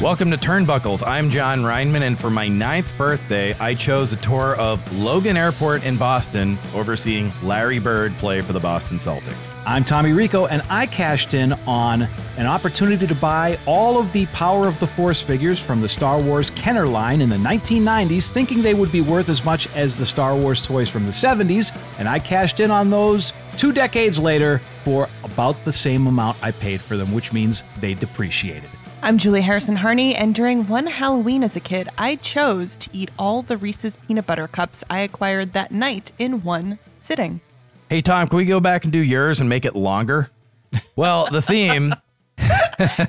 Welcome to Turnbuckles. I'm Jon Rineman, and for my ninth birthday, I chose a tour of Logan Airport in Boston, overseeing Larry Bird play for the Boston Celtics. I'm Tommy Rico, and I cashed in on an opportunity to buy all of the Power of the Force figures from the Star Wars Kenner line in the 1990s, thinking they would be worth as much as the Star Wars toys from the 70s, and I cashed in on those two decades later for about the same amount I paid for them, which means they depreciated. I'm Julie Harrison Harney, and during one Halloween as a kid, I chose to eat all the Reese's peanut butter cups I acquired that night in one sitting. Hey, Tom, can we go back and do yours and make it longer? Well, the theme.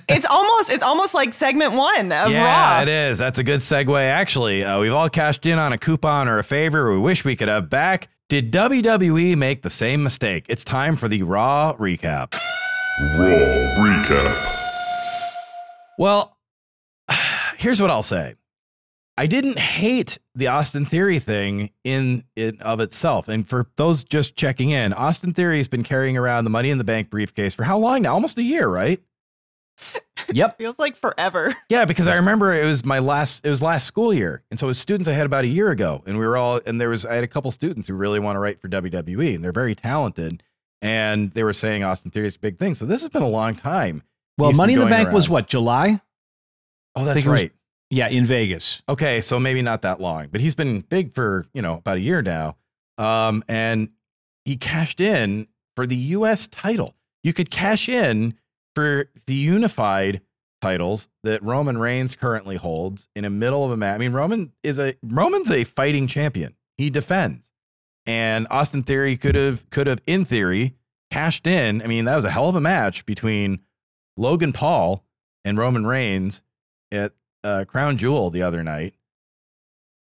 it's almost it's almost like segment one of Raw. yeah, Raw. it is. That's a good segue. Actually, uh, we've all cashed in on a coupon or a favor we wish we could have back. Did WWE make the same mistake? It's time for the Raw recap. Raw recap. Well, here's what I'll say. I didn't hate the Austin Theory thing in it of itself. And for those just checking in, Austin Theory has been carrying around the Money in the Bank briefcase for how long now? Almost a year, right? Yep. Feels like forever. Yeah, because I remember it was my last it was last school year. And so it was students I had about a year ago. And we were all and there was I had a couple students who really want to write for WWE and they're very talented. And they were saying Austin Theory is a big thing. So this has been a long time. Well, Money in the Bank was what, July? Oh, that's it was- right. Yeah, in Vegas. Okay, so maybe not that long, but he's been big for, you know, about a year now. Um, and he cashed in for the US title. You could cash in for the unified titles that Roman Reigns currently holds in the middle of a match. I mean, Roman is a Roman's a fighting champion. He defends. And Austin Theory could have could have in theory cashed in. I mean, that was a hell of a match between Logan Paul and Roman Reigns at uh, Crown Jewel the other night.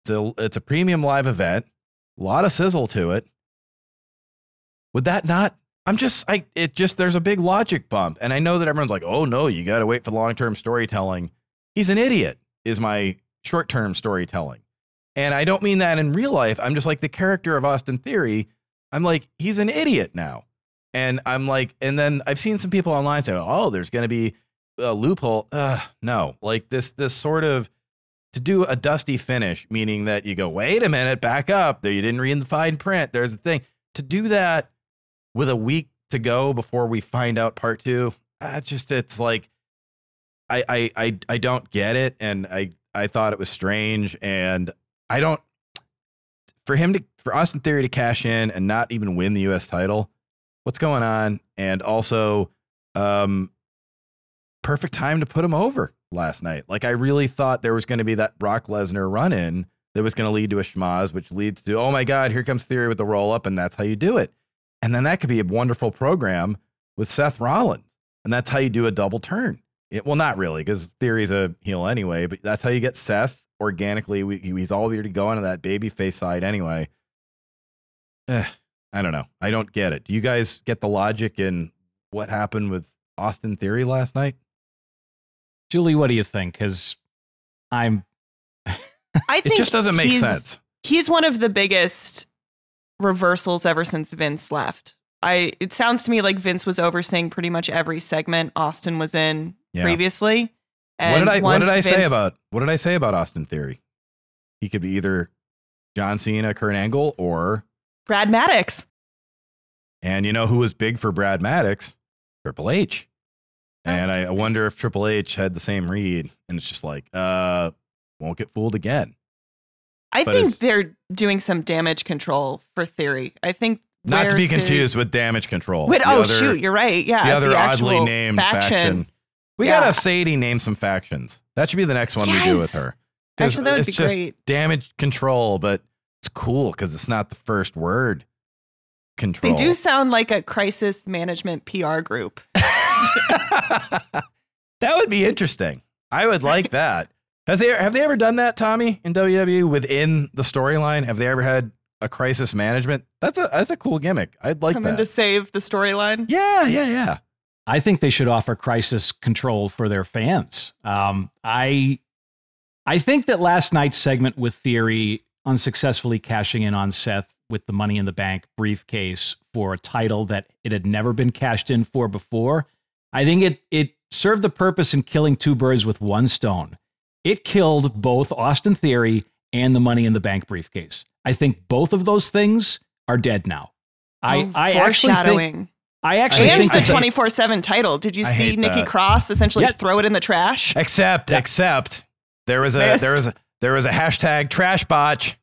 It's a it's a premium live event, a lot of sizzle to it. Would that not? I'm just I it just there's a big logic bump, and I know that everyone's like, oh no, you got to wait for long term storytelling. He's an idiot. Is my short term storytelling, and I don't mean that in real life. I'm just like the character of Austin Theory. I'm like he's an idiot now, and I'm like, and then I've seen some people online say, oh, there's going to be a loophole. Uh, no, like this this sort of to do a dusty finish, meaning that you go, wait a minute, back up. There, you didn't read the fine print. There's the thing to do that with a week to go before we find out part two. Uh, just it's like I I I I don't get it, and I I thought it was strange, and I don't for him to for Austin Theory to cash in and not even win the U.S. title. What's going on? And also, um, perfect time to put him over last night. Like I really thought there was going to be that Brock Lesnar run in that was going to lead to a schmozz, which leads to oh my god, here comes Theory with the roll up, and that's how you do it. And then that could be a wonderful program with Seth Rollins, and that's how you do a double turn. It, well, not really, because Theory's a heel anyway, but that's how you get Seth organically. We, he's already going to go into that baby face side anyway. Eh, I don't know. I don't get it. Do you guys get the logic in what happened with Austin Theory last night? Julie, what do you think? Because I'm I think It just doesn't make he's- sense. He's one of the biggest reversals ever since Vince left. I it sounds to me like Vince was overseeing pretty much every segment Austin was in Yeah. previously. What did I what did once I say about what did I say about Austin Theory? He could be either John Cena, Kurt Angle, or Brad Maddox? and you know who was big for Brad Maddox? Triple H. And I wonder if Triple H had the same read, and it's just like, uh, won't get fooled again. I But think they're doing some damage control for Theory. I think Not to be Theory- confused with Damage Control. The oh other- shoot, you're right. Yeah, the other actual oddly named faction. We Yeah. gotta have Sadie name some factions. That should be the next one we do with her. Actually, that would be just great. Damage control, but it's cool because it's not the first word. Control. They do sound like a crisis management PR group. that would be interesting. I would like that. Has they have they ever done that, Tommy, in WWE within the storyline? Have they ever had a crisis management? That's a that's a cool gimmick. I'd like Come that. in to save the storyline. yeah, yeah, yeah. I think they should offer crisis control for their fans. Um, I I think that last night's segment with Theory unsuccessfully cashing in on Seth with the Money in the Bank briefcase for a title that it had never been cashed in for before. I think it it served the purpose in killing two birds with one stone. It killed both Austin Theory and the Money in the Bank briefcase. I think both of those things are dead now. I, Oh, I actually think foreshadowing. I actually and think the twenty four seven title. Did you I see Nikki that. Cross essentially Yeah. throw it in the trash? Except, Yeah. except there was a Missed. there was a there was a hashtag trash botch.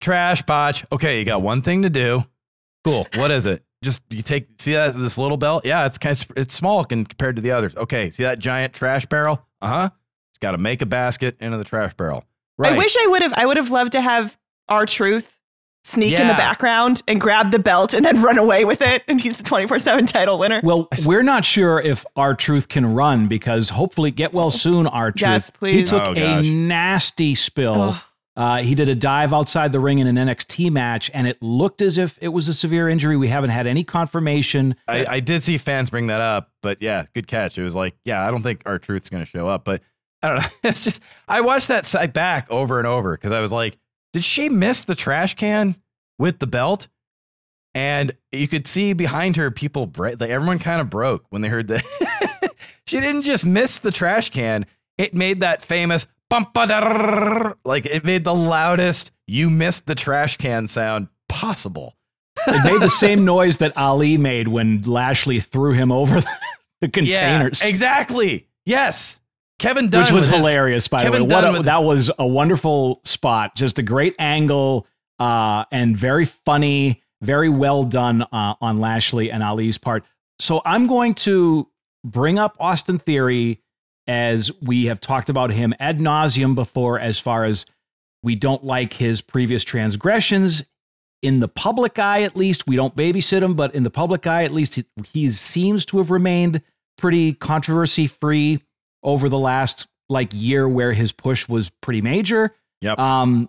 Trash botch. Okay, you got one thing to do. Cool. What is it? Just you take see that this little belt? Yeah, it's kind of, it's small compared to the others. Okay, see that giant trash barrel? Uh huh. It's got to make a basket into the trash barrel. Right. I wish I would have. I would have loved to have R-Truth sneak in the background and grab the belt and then run away with it, and he's the twenty four seven title winner. Well, we're not sure if R-Truth can run because hopefully, get well soon. R-Truth. Yes, please. He took Oh, a nasty spill. Uh, he did a dive outside the ring in an NXT match, and it looked as if it was a severe injury. We haven't had any confirmation. I, I did see fans bring that up, but yeah, good catch. It was like, yeah, I don't think R-Truth's going to show up, but I don't know. It's just I watched that side back over and over because I was like, did she miss the trash can with the belt? And you could see behind her people. Like everyone kind of broke when they heard that. she didn't just miss the trash can; it made that famous like it made the loudest "you missed the trash can" sound possible. It made the same noise that Ali made when Lashley threw him over the, the containers. Yeah, exactly. Yes. Kevin Dunn which was with his- hilarious, by Kevin the way. What a, that his- was a wonderful spot, just a great angle, uh, and very funny, very well done uh, on Lashley and Ali's part. So I'm going to bring up Austin Theory as we have talked about him ad nauseum before, as far as we don't like his previous transgressions. In the public eye, at least, we don't babysit him, but in the public eye, at least, he, he seems to have remained pretty controversy free over the last like year where his push was pretty major. Yep. Um,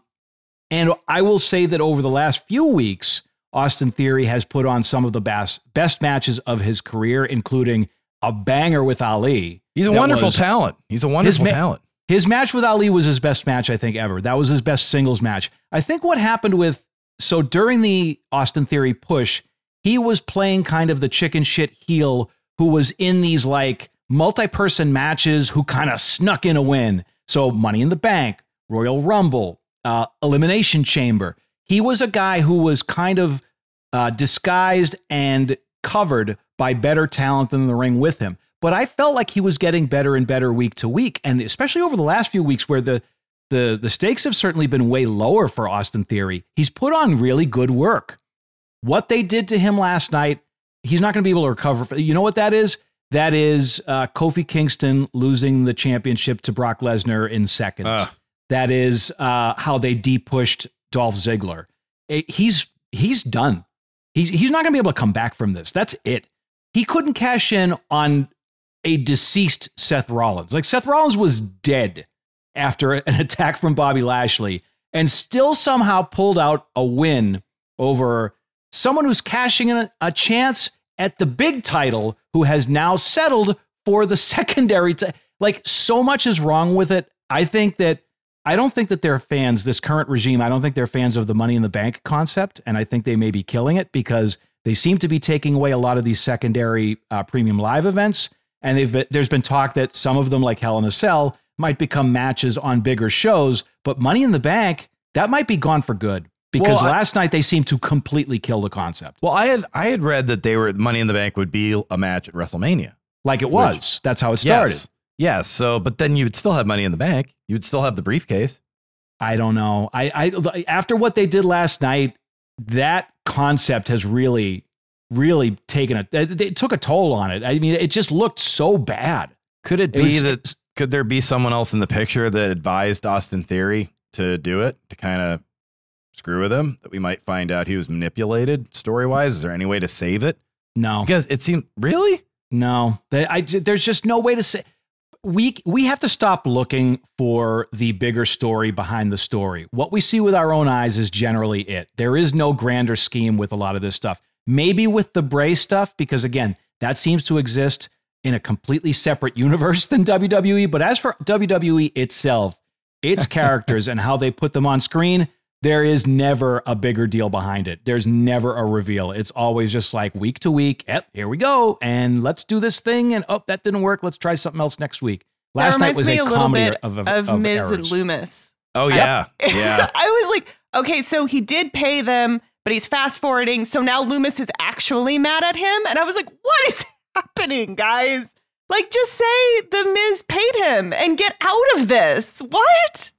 and I will say that over the last few weeks, Austin Theory has put on some of the best best matches of his career, including a banger with Ali. He's a wonderful was- talent. He's a wonderful ma- talent. His match with Ali was his best match, I think, ever. That was his best singles match. I think what happened with so during the Austin Theory push, he was playing kind of the chicken shit heel who was in these like multi-person matches who kind of snuck in a win. So Money in the Bank, Royal Rumble, uh, Elimination Chamber. He was a guy who was kind of uh, disguised and covered by better talent in the ring with him. But I felt like he was getting better and better week to week, and especially over the last few weeks, where the the the stakes have certainly been way lower for Austin Theory. He's put on really good work. What they did to him last night, he's not going to be able to recover. You know what that is? That is uh, Kofi Kingston losing the championship to Brock Lesnar in seconds. Ugh. That is uh, how they deep pushed Dolph Ziggler. Eh, He's he's done. He's he's not going to be able to come back from this. That's it. He couldn't cash in on a deceased Seth Rollins. Like Seth Rollins was dead after an attack from Bobby Lashley and still somehow pulled out a win over someone who's cashing in a, a chance at the big title who has now settled for the secondary ti- like so much is wrong with it. I think that I don't think that they're fans this current regime. I don't think they're fans of the money in the bank concept and I think they may be killing it because they seem to be taking away a lot of these secondary uh, premium live events and they've been, there's been talk that some of them like Hell in a Cell might become matches on bigger shows, but Money in the Bank that might be gone for good because Well, I- last night they seemed to completely kill the concept, Well, I had I had read that they were Money in the Bank would be a match at WrestleMania. like it was. That's how it started. Yes. Yes. So, but then you would still have Money in the Bank. You would still have the briefcase. I don't know. I, I after what they did last night, that concept has really, really taken a. It, it took a toll on it. I mean, it just looked so bad. Could it It be was- that? Could there be someone else in the picture that advised Austin Theory to do it to kind of screw with him? That we might find out he was manipulated story wise. Is there any way to save it? No, Because it seemed really. no. They- I, there's just no way to say. We we have to stop looking for the bigger story behind the story. What we see with our own eyes is generally it. There is no grander scheme with a lot of this stuff. Maybe with the Bray stuff, because again, that seems to exist in a completely separate universe than WWE. But as for WWE itself, its characters and how they put them on screen, there is never a bigger deal behind it. There's never a reveal. It's always just like week to week. Yep, here we go, and let's do this thing. And oh, that didn't work. Let's try something else next week. Last night was me a, a comedy bit of, of, of, of Miz errors. and Lumis. Oh yeah, yeah. I was like, okay, so he did pay them, but he's fast forwarding. So now Lumis is actually mad at him. And I was like, what is happening, guys? Like, just say the Miz paid him and get out of this. What?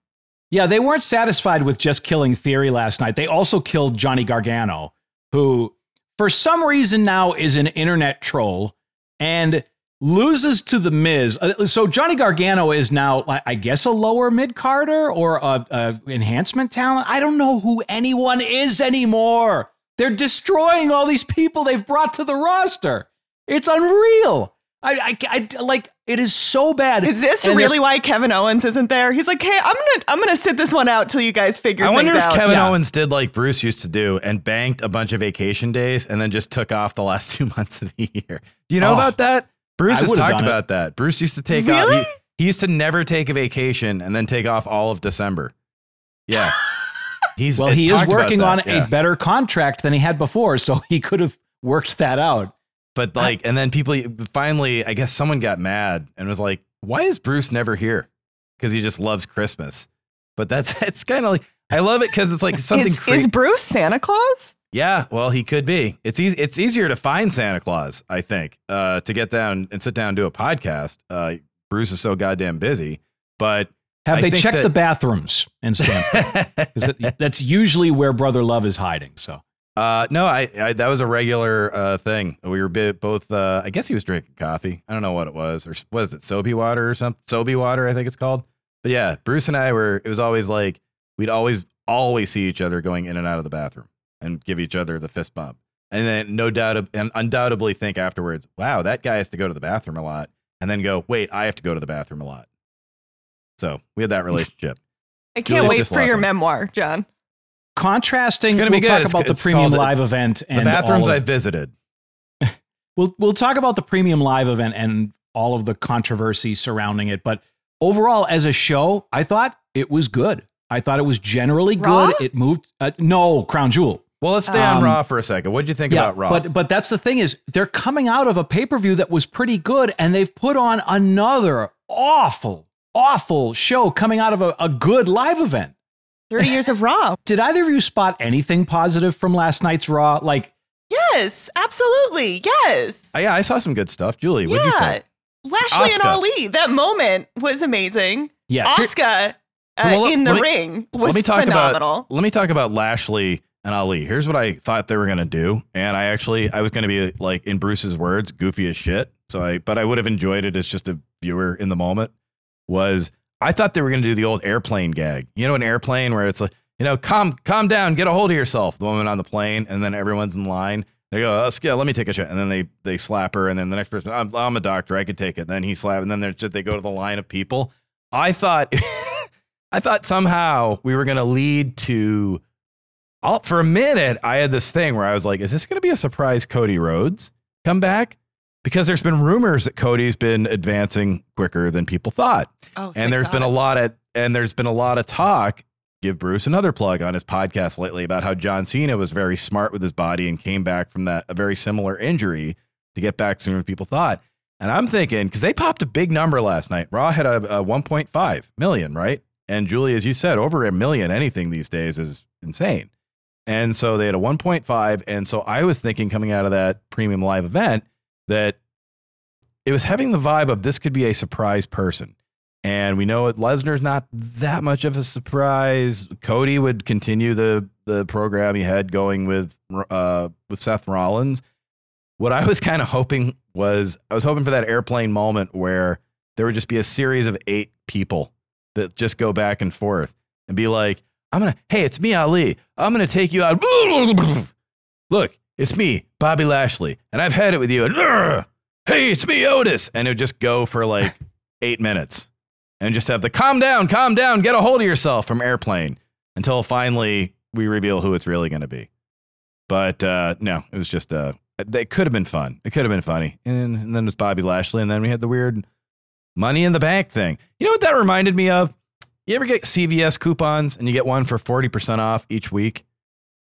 Yeah, they weren't satisfied with just killing Theory last night. They also killed Johnny Gargano, who, for some reason, now is an internet troll and loses to the Miz. Uh, So Johnny Gargano is now, I guess, a lower mid carder or a, a enhancement talent. I don't know who anyone is anymore. They're destroying all these people they've brought to the roster. It's unreal. I, I, I like it is so bad. Is this And really why Kevin Owens isn't there? He's like, hey, I'm gonna I'm gonna sit this one out till you guys figure out. I wonder if out. Kevin Yeah. Owens did like Bruce used to do and banked a bunch of vacation days and then just took off the last two months of the year. Do you know Oh, about that? Bruce I has talked done it. about that. Bruce used to take Really? off. He, he used to never take a vacation and then take off all of December. Yeah. He's Well, he is working on yeah. a better contract than he had before, so he could have worked that out. But like, and then people finally, I guess someone got mad and was like, "Why is Bruce never here? Because he just loves Christmas." But that's it's kind of like I love it because it's like something is, crazy. is Bruce Santa Claus? Yeah, well, he could be. It's easy. It's easier to find Santa Claus, I think, uh, to get down and sit down and do a podcast. Uh, Bruce is so goddamn busy, but Have I they checked that- the bathrooms in Stamford? 'Cause that- that's usually where Brother Love is hiding. So uh, no, I, I that was a regular uh, thing. We were bi- both. Uh, I guess he was drinking coffee. I don't know what it was, or was it soapy water or something? Soapy water, I think it's called. But yeah, Bruce and I were. It was always like we'd always always see each other going in and out of the bathroom and give each other the fist bump, and then no doubt and undoubtedly think afterwards, "Wow, that guy has to go to the bathroom a lot," and then go, "Wait, I have to go to the bathroom a lot." So we had that relationship. I can't Julie's wait just for your memoir, John. Contrasting, It's gonna we'll be good. talk It's- about the it's premium called the- live event and the bathrooms all I visited. we'll we'll talk about the premium live event and all of the controversy surrounding it. But overall, as a show, I thought it was good. I thought it was generally Raw? good. It moved. Uh, no, Crown Jewel. Well, let's stay on Um, Raw for a second. What did you think about Raw? But but that's the thing is they're coming out of a pay per view that was pretty good, and they've put on another awful, awful show coming out of a, a good live event. 30 years of Raw. Did either of you spot anything positive from last night's Raw? Like, Yes, absolutely. Yes. Uh, yeah, I saw some good stuff. Julie, what do you yeah. think? Lashley and Ali, that moment was amazing. yes, Asuka uh, Well, in the me- ring was let me talk phenomenal. about let me talk about Lashley and Ali. Here's what I thought they were gonna do, and I actually I was gonna be like in Bruce's words, goofy as shit. So I but I would have enjoyed it as just a viewer in the moment. Was I thought they were gonna do the old airplane gag? You know, an airplane where it's like you know, calm calm down, get a hold of yourself. The woman on the plane, and then everyone's in line. They go, oh, yeah, let me take a shot, and then they they slap her, and then the next person, I'm, I'm a doctor, I could take it. And then he slap, and then they go to the line of people. I thought, I thought somehow we were going to lead to. For a minute, I had this thing where I was like, "Is this going to be a surprise Cody Rhodes come back?" Because there's been rumors that Cody's been advancing quicker than people thought. Oh, and there's been a lot of and there's been a lot of talk give bruce another plug on his podcast lately about how john cena was very smart with his body and came back from that a very similar injury to get back sooner than people thought. And i'm thinking because they popped a big number last night. Raw had a, a 1.5 million right? And julie as you said over a million anything these days is insane. And so they had a 1.5 and so i was thinking coming out of that premium live event that it was having the vibe of this could be a surprise person and we know it Lesnar's not that much of a surprise. Cody would continue the the program he had going with uh with Seth Rollins. What I was kind of hoping was I was hoping for that airplane moment where there would just be a series of eight people that just go back and forth and be like, I'm gonna, hey, it's me, Ali. I'm gonna take you out. Look, it's me, Bobby Lashley, and I've had it with you. And, "Ugh, hey, it's me, Otis. And it would just go for like eight minutes and just have the calm down, calm down, get a hold of yourself from airplane until finally we reveal who it's really going to be. But uh, no, it was just uh, it could have been fun. It could have been funny. And, and then it was Bobby Lashley, and then we had the weird money in the bank thing. You know what that reminded me of? You ever get CVS coupons and you get one for 40% off each week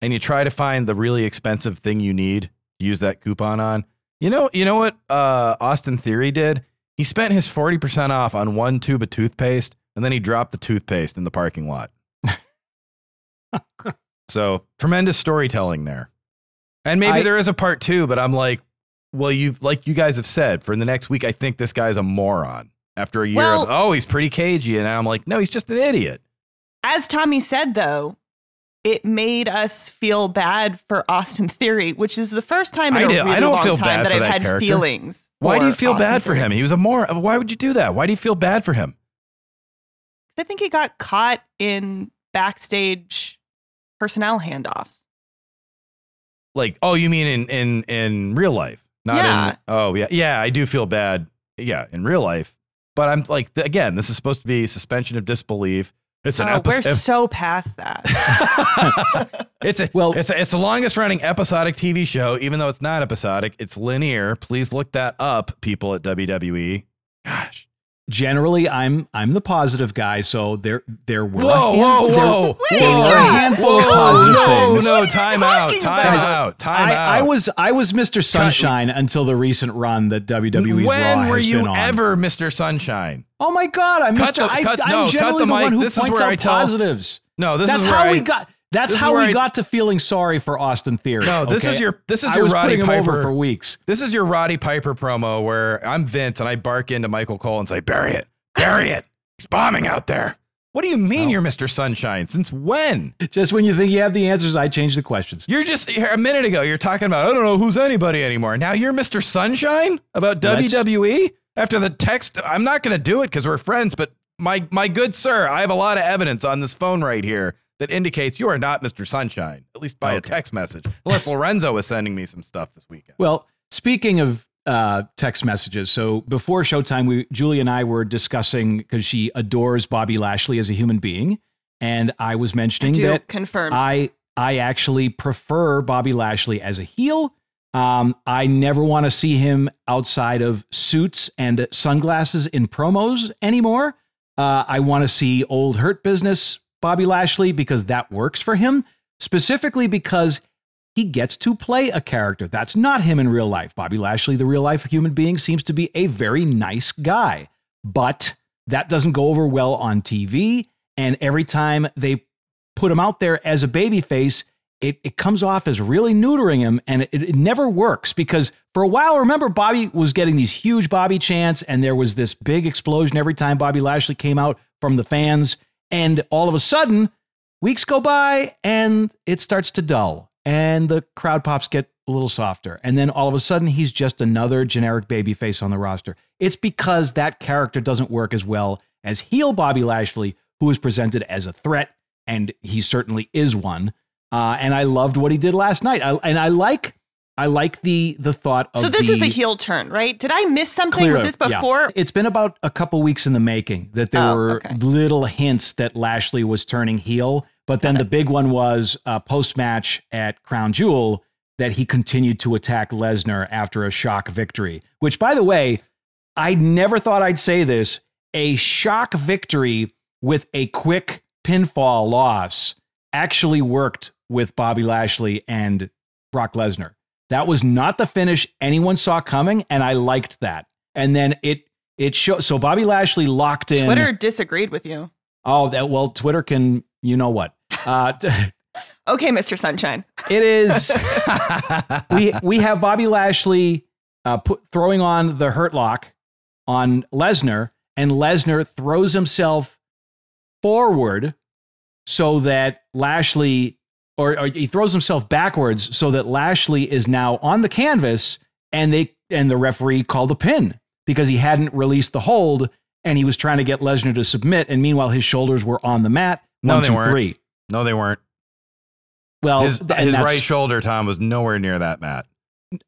and you try to find the really expensive thing you need to use that coupon on? You know, you know what uh, Austin Theory did? He spent his 40% off on one tube of toothpaste and then he dropped the toothpaste in the parking lot. so tremendous storytelling there. And maybe I- there is a part two, but I'm like, well, you've like you guys have said for the next week, I think this guy's a moron. After a year Well- of oh, he's pretty cagey, and I'm like, no, he's just an idiot. As Tommy said, though, it made us feel bad for Austin Theory, which is the first time in I a do- really I don't long feel time bad that I've that had character. feelings. Why do you feel Austin bad for Theory. him? He was a moron. Why would you do that? Why do you feel bad for him? I think he got caught in backstage personnel handoffs. Like, oh, you mean in in in real life? Not Yeah. in Oh, yeah. Yeah, I do feel bad. Yeah, in real life. But I'm like again, this is supposed to be suspension of disbelief. It's an Oh, we're so past that. it's a Well- well, it's a, it's the longest running episodic TV show, even though it's not episodic. It's linear. Please look that up, people at WWE. Gosh, Generally, I'm I'm the positive guy, so there there were a whoa, hand- whoa, there- whoa, there whoa, were a handful of whoa, positive no, things. no, What are you time out, talking time about? out, time I, out. I was I was Mr. Sunshine until the recent run that WWE's when Raw were has you been on. ever Mr. Sunshine? Oh my God! I'm Cut Mr. the- I, cut- I'm no, cut generally the the, mic. one who This is points where out I tell- positives. No, this That's is where how I, we got. That's this how we I- got to feeling sorry for Austin Theory. No, this is your this is I your Roddy putting him over Piper for weeks. This is your Roddy Piper promo where I'm Vince and I bark into Michael Cole and say, "Bury it, bury it. He's bombing out there." What do you mean Oh. you're Mr. Sunshine? Since when? Just when you think you have the answers, I change the questions. You're just a minute ago. You're talking about I don't know who's anybody anymore. Now you're Mr. Sunshine about Let's- WWE after the text. I'm not going to do it because we're friends. But my my good sir, I have a lot of evidence on this phone right here that indicates you are not Mr. Sunshine, at least by a text message. Unless Lorenzo is sending me some stuff this weekend. Well, speaking of uh, text messages, so before Showtime, we Julie and I were discussing because she adores Bobby Lashley as a human being, and I was mentioning do that confirmed. I I actually prefer Bobby Lashley as a heel. Um, I never want to see him outside of suits and sunglasses in promos anymore. Uh, I want to see old hurt business Bobby Lashley because that works for him, specifically because he gets to play a character. That's not him in real life. Bobby Lashley, the real life human being, seems to be a very nice guy, but that doesn't go over well on TV. And every time they put him out there as a babyface, it, it comes off as really neutering him and it, it never works because for a while, remember, Bobby was getting these huge Bobby chants and there was this big explosion every time Bobby Lashley came out from the fans. And all of a sudden, weeks go by and it starts to dull and the crowd pops get a little softer. And then all of a sudden, he's just another generic babyface on the roster. It's because that character doesn't work as well as heel Bobby Lashley, who is presented as a threat, and he certainly is one. Uh, and I loved what he did last night. I, and I like, I like the the thought of so this is a heel turn, right? Did I miss something? Clear Was this yeah. before? It's been about a couple weeks in the making that there Oh, were okay. little hints that Lashley was turning heel, but then the big one was uh, post match at Crown Jewel that he continued to attack Lesnar after a shock victory. Which, by the way, I never thought I'd say this: a shock victory with a quick pinfall loss actually worked with Bobby Lashley and Brock Lesnar. That was not the finish anyone saw coming, and I liked that. And then it it showed. So Bobby Lashley locked in. Twitter disagreed with you. Oh, that well, Twitter can. You know what? Uh, Okay, Mr. Sunshine. it is. we we have Bobby Lashley uh, put, throwing on the Hurt Lock on Lesnar, and Lesnar throws himself forward so that Lashley, or, or he throws himself backwards so that Lashley is now on the canvas, and they and the referee called a pin because he hadn't released the hold, and he was trying to get Lesnar to submit, and meanwhile his shoulders were on the mat. No, they two, weren't. three. No, they weren't. Well, His, his right shoulder, Tom, was nowhere near that mat.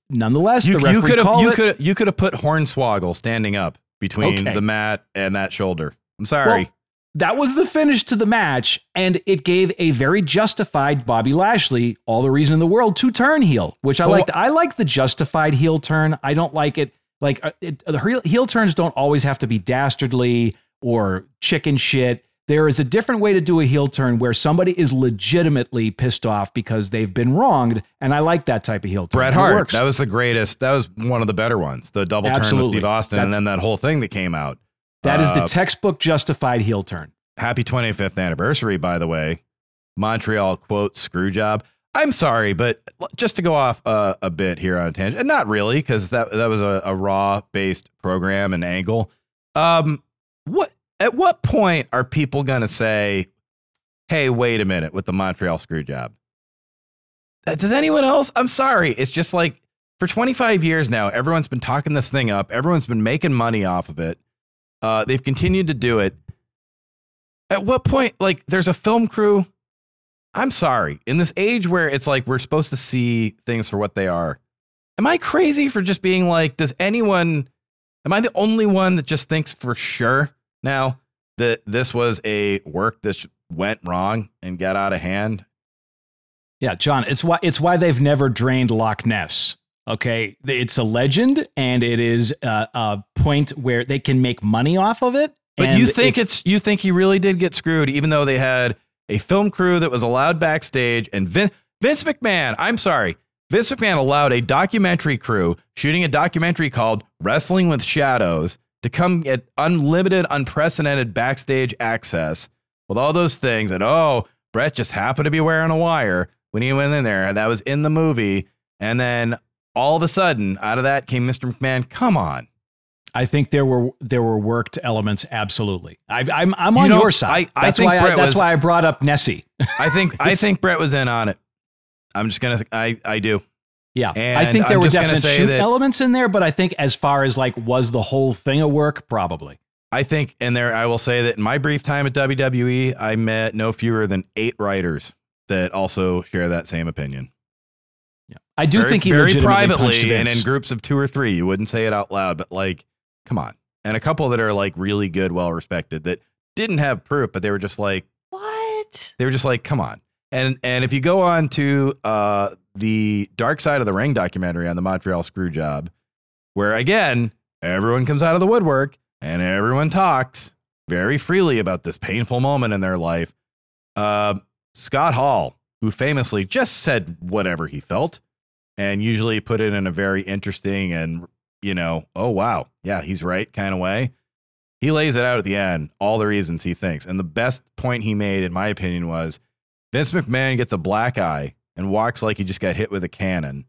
nonetheless, You the referee could have you could you could have put Hornswoggle standing up between Okay. the mat and that shoulder. I'm sorry. Well, that was the finish to the match, and it gave a very justified Bobby Lashley all the reason in the world to turn heel, which I But liked. I like the justified heel turn. I don't like it like uh, it, the heel, heel turns don't always have to be dastardly or chicken shit. there is a different way to do a heel turn where somebody is legitimately pissed off because they've been wronged, and I like that type of heel turn. Bret Hart. That was the greatest. That was one of the better ones. The double turn with Steve Austin, and then that whole thing that came out. That is the Uh, textbook justified heel turn. happy 25th anniversary, by the way. Montreal quote screw job. I'm sorry, but just to go off uh, a bit here on a tangent, and not really, because that that was a, a raw based program and angle. Um, what at what point are people gonna say, "Hey, wait a minute," with the Montreal screw job? Uh, Does anyone else? I'm sorry. It's just like for 25 years now, everyone's been talking this thing up. Everyone's been making money off of it. Uh, they've continued to do it. At what point, like, there's a film crew? I'm sorry. In this age where it's like we're supposed to see things for what they are, am I crazy for just being like, does anyone, am I the only one that just thinks for sure now that this was a work that went wrong and got out of hand? Yeah, John, it's why it's why they've never drained Loch Ness. Okay, it's a legend, and it is a, a point where they can make money off of it. But you think it's, you think he really did get screwed, even though they had a film crew that was allowed backstage and Vin, Vince McMahon. I'm sorry, Vince McMahon allowed a documentary crew shooting a documentary called Wrestling with Shadows to come get unlimited, unprecedented backstage access with all those things. And oh, Bret just happened to be wearing a wire when he went in there, and that was in the movie. And then all of a sudden, out of that came Mr. McMahon. Come on. I think there were there were worked elements. Absolutely, I, I'm I'm You on know, your side. I- I that's think why Bret that's was- why I brought up Nessie. I think I think Bret was in on it. I'm just gonna I I do. Yeah, I think there I'm were definite shoot that- elements in there, but I think as far as like was the whole thing a work, probably. I think and there I will say that in my brief time at WWE, I met no fewer than eight writers that also share that same opinion. Yeah, I do very, think he very privately and in groups of two or three. You wouldn't say it out loud, but like, come on. And a couple that are like really good, well respected that didn't have proof, but they were just like What? they were just like, come on. And and if you go on to uh, the Dark Side of the Ring documentary on the Montreal Screw Job, where again everyone comes out of the woodwork and everyone talks very freely about this painful moment in their life. Uh, Scott Hall, who famously just said whatever he felt, and usually put it in a very interesting and you know, oh wow, yeah, he's right kind of way. He lays it out at the end, all the reasons he thinks. And the best point he made, in my opinion, was Vince McMahon gets a black eye and walks like he just got hit with a cannon.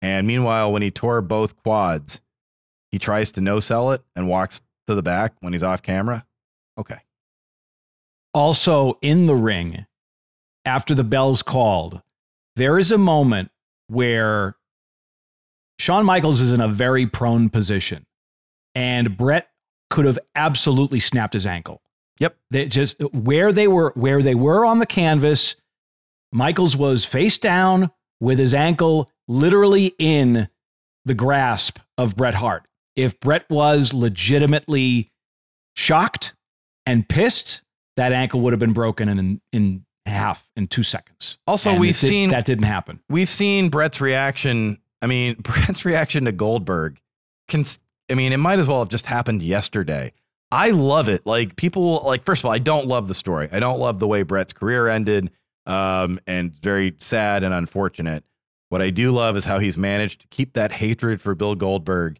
And meanwhile, when he tore both quads, he tries to no sell it and walks to the back when he's off camera. Okay. also in the ring after the bell's called there is a moment where Shawn Michaels is in a very prone position and Bret could have absolutely snapped his ankle. Yep. They just where they were where they were on the canvas Michaels was face down with his ankle literally in the grasp of Bret Hart. If Bret was legitimately shocked and pissed, that ankle would have been broken in in half in two seconds. Also, And we've it seen that didn't happen. we've seen Bret's reaction. I mean, Bret's reaction to Goldberg. Can I mean, it might as well have just happened yesterday. I love it. Like people, like first of all, I don't love the story. I don't love the way Bret's career ended, um, and very sad and unfortunate. What I do love is how he's managed to keep that hatred for Bill Goldberg.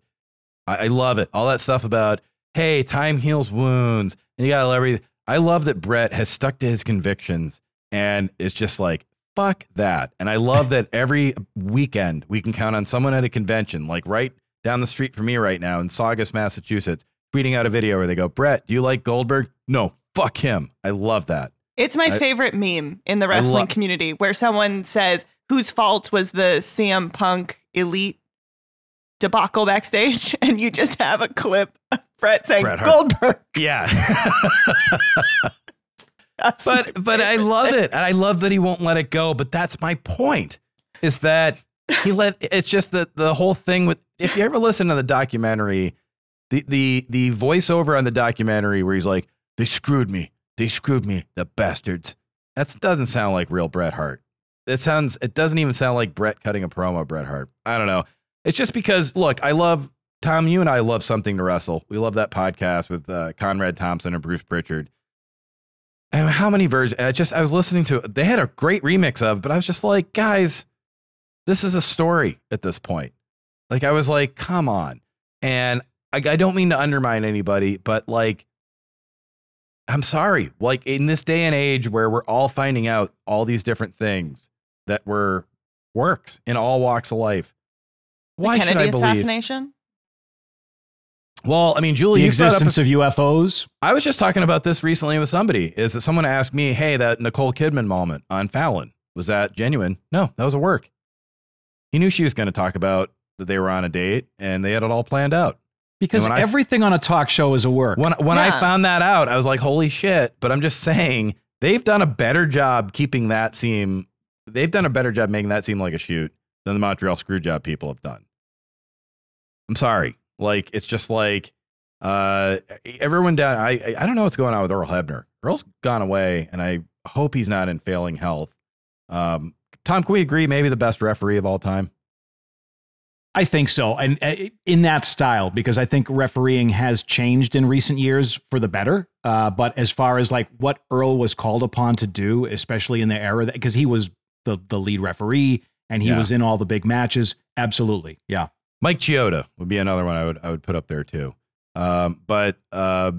I, I love it. All that stuff about hey, time heals wounds, and you gotta love everything. I love that Bret has stuck to his convictions and it's just like fuck that. And I love that every weekend we can count on someone at a convention, like right down the street from me right now in Saugus, Massachusetts, tweeting out a video where they go, Bret, do you like Goldberg? No, fuck him. I love that. It's my I- favorite meme in the wrestling lo- community where someone says, whose fault was the CM Punk elite debacle backstage? And you just have a clip of Bret saying, Bret Goldberg. Yeah. That's but but I love it. And I love that he won't let it go. But that's my point. Is that he let it's just the the whole thing with if you ever listen to the documentary, the the the voiceover on the documentary where he's like, They screwed me. They screwed me, the bastards. That doesn't sound like real Bret Hart. It sounds it doesn't even sound like Bret cutting a promo, Bret Hart. I don't know. It's just because look, I love Tom, you and I love something to wrestle. We love that podcast with uh, Conrad Thompson and Bruce Prichard Uh, how many versions? I just I was listening to it. They had a great remix of, but I was just like, guys, this is a story at this point. Like I was like, come on. And I, I don't mean to undermine anybody, but like, I'm sorry. Like in this day and age where we're all finding out all these different things that were works in all walks of life. Why the should I believe? assassination? Well, I mean, Julie, The you brought up a existence of UFOs. I was just talking about this recently with somebody. Is that someone asked me, "Hey, that Nicole Kidman moment on Fallon was that genuine?" No, that was a work. He knew she was going to talk about that they were on a date and they had it all planned out. Because And when I- everything on a talk show is a work. When when I found that out, I was like, "Holy shit!" But I'm just saying they've done a better job keeping that seem. They've done a better job making that seem like a shoot than the Montreal Screwjob people have done. I'm sorry. Like it's just like uh everyone down I I- don't know what's going on with Earl Hebner. Earl's gone away and I hope he's not in failing health. Um Tom, can we agree maybe the best referee of all time? I think so. And uh, in that style, because I think refereeing has changed in recent years for the better. Uh, but as far as like what Earl was called upon to do, especially in the era that, because he was the, the lead referee and he Yeah. was in all the big matches. Absolutely. Yeah. Mike Chioda would be another one I would I would put up there too. Um, but uh,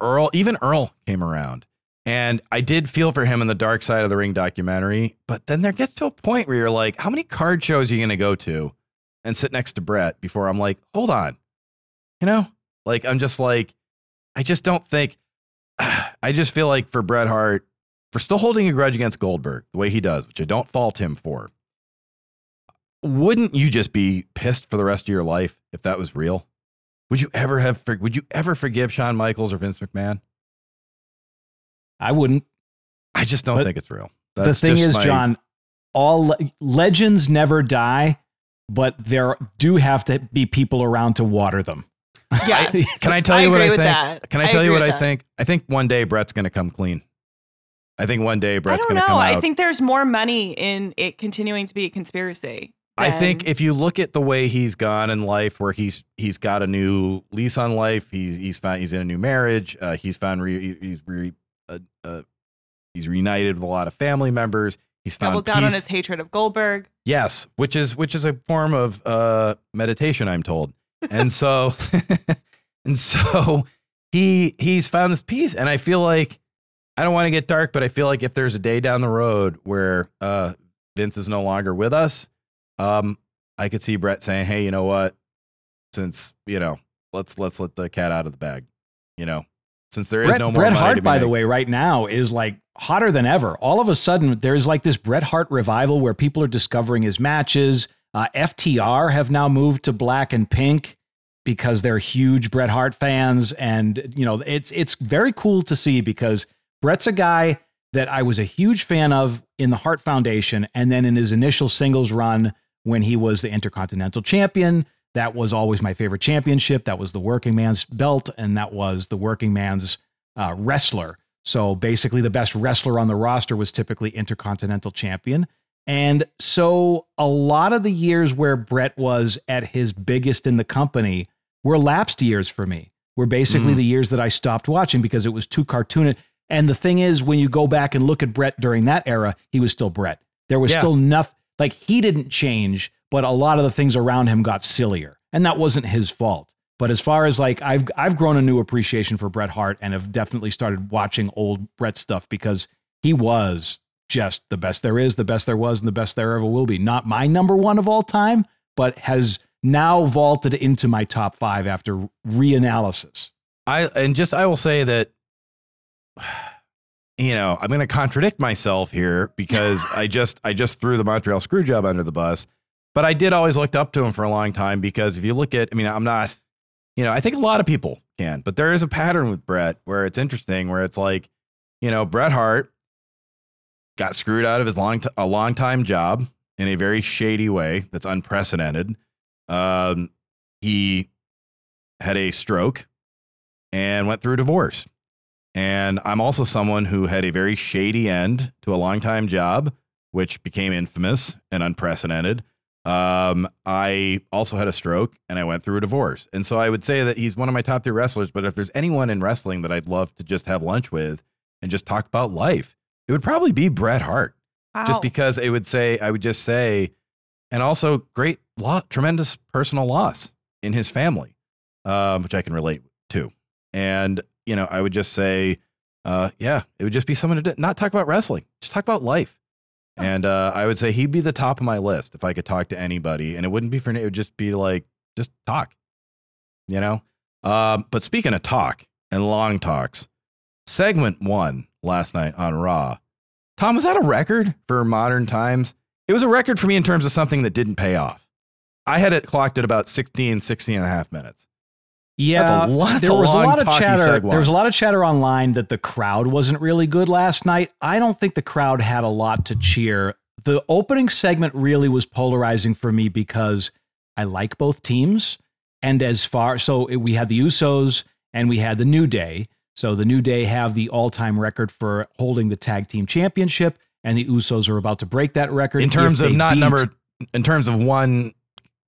Earl, even Earl came around, and I did feel for him in the Dark Side of the Ring documentary. But then there gets to a point where you're like, how many card shows are you going to go to and sit next to Bret before I'm like, hold on, you know, like I'm just like, I just don't think. I just feel like for Bret Hart, for still holding a grudge against Goldberg the way he does, which I don't fault him for, wouldn't you just be pissed for the rest of your life if that was real? Would you ever have? Would you ever forgive Shawn Michaels or Vince McMahon? I wouldn't. I just don't But think it's real. the thing is, my- John, all le- legends never die, but there do have to be people around to water them. Yes. Can I tell I you what I think? that. Can I I tell you what I with that. think? I think one day Bret's going to come clean. I think one day I Bret's don't going to know. come out. I think there's more money in it continuing to be a conspiracy. I think if you look at the way he's gone in life, where he's he's got a new lease on life, he's he's found he's in a new marriage, uh, he's found re, he's re, uh, uh, he's reunited with a lot of family members. He's found doubled down on his hatred of Goldberg. Yes, which is which is a form of uh, meditation, I'm told. And so, and so he he's found this peace, and I feel like I don't want to get dark, but I feel like if there's a day down the road where uh, Vince is no longer with us, um, I could see Bret saying, "Hey, you know what? Since you know, let's let's let the cat out of the bag. You know, since there is Bret, no more Bret money to Hart, be by the way, right now is like hotter than ever. All of a sudden, there's like this Bret Hart revival where people are discovering his matches. Uh, FTR have now moved to black and pink because they're huge Bret Hart fans, and you know it's it's very cool to see because Bret's a guy that I was a huge fan of in the Hart Foundation, and then in his initial singles run when he was the Intercontinental Champion. That was always my favorite championship. That was the working man's belt, and that was the working man's uh, wrestler. So basically, the best wrestler on the roster was typically Intercontinental Champion. And so a lot of the years where Bret was at his biggest in the company were lapsed years for me, were basically Mhm. the years that I stopped watching because it was too cartoonish. And the thing is, when you go back and look at Bret during that era, he was still Bret. There was Yeah. still nothing, like he didn't change, but a lot of the things around him got sillier. And that wasn't his fault. But as far as like I've I've grown a new appreciation for Bret Hart and have definitely started watching old Bret stuff because he was just the best there is, the best there was, and the best there ever will be. Not my number one of all time, but has now vaulted into my top five after reanalysis. I and just I will say that you know, I'm going to contradict myself here because I just I just threw the Montreal Screwjob under the bus, but I did always looked up to him for a long time because if you look at I mean, I'm not you know, I think a lot of people can, but there is a pattern with Bret where it's interesting where it's like, you know, Bret Hart got screwed out of his long t- a long time job in a very shady way that's unprecedented. Um, he had a stroke and went through divorce. And I'm also someone who had a very shady end to a long time job, which became infamous and unprecedented. Um, I also had a stroke and I went through a divorce. And so I would say that he's one of my top three wrestlers. But if there's anyone in wrestling that I'd love to just have lunch with, and just talk about life, it would probably be Bret Hart. Wow. Just because it would say, I would just say, and also great, lo- tremendous personal loss in his family, um, which I can relate to. And, you know, I would just say, uh, yeah, it would just be someone to not talk about wrestling, just talk about life. And uh, I would say he'd be the top of my list if I could talk to anybody. And it wouldn't be for, it would just be like, just talk, you know? Um, but speaking of talk and long talks, segment one last night on Raw, Tom, was that a record for modern times? It was a record for me in terms of something that didn't pay off. I had it clocked at about 16, 16 and a half minutes. Yeah, lot- there was a lot of chatter. There was a lot of chatter online that the crowd wasn't really good last night. I don't think the crowd had a lot to cheer. The opening segment really was polarizing for me because I like both teams, and as far so we had the Usos and we had the New Day. So the New Day have the all-time record for holding the tag team championship, and the Usos are about to break that record In terms of not beat- number, in terms of one,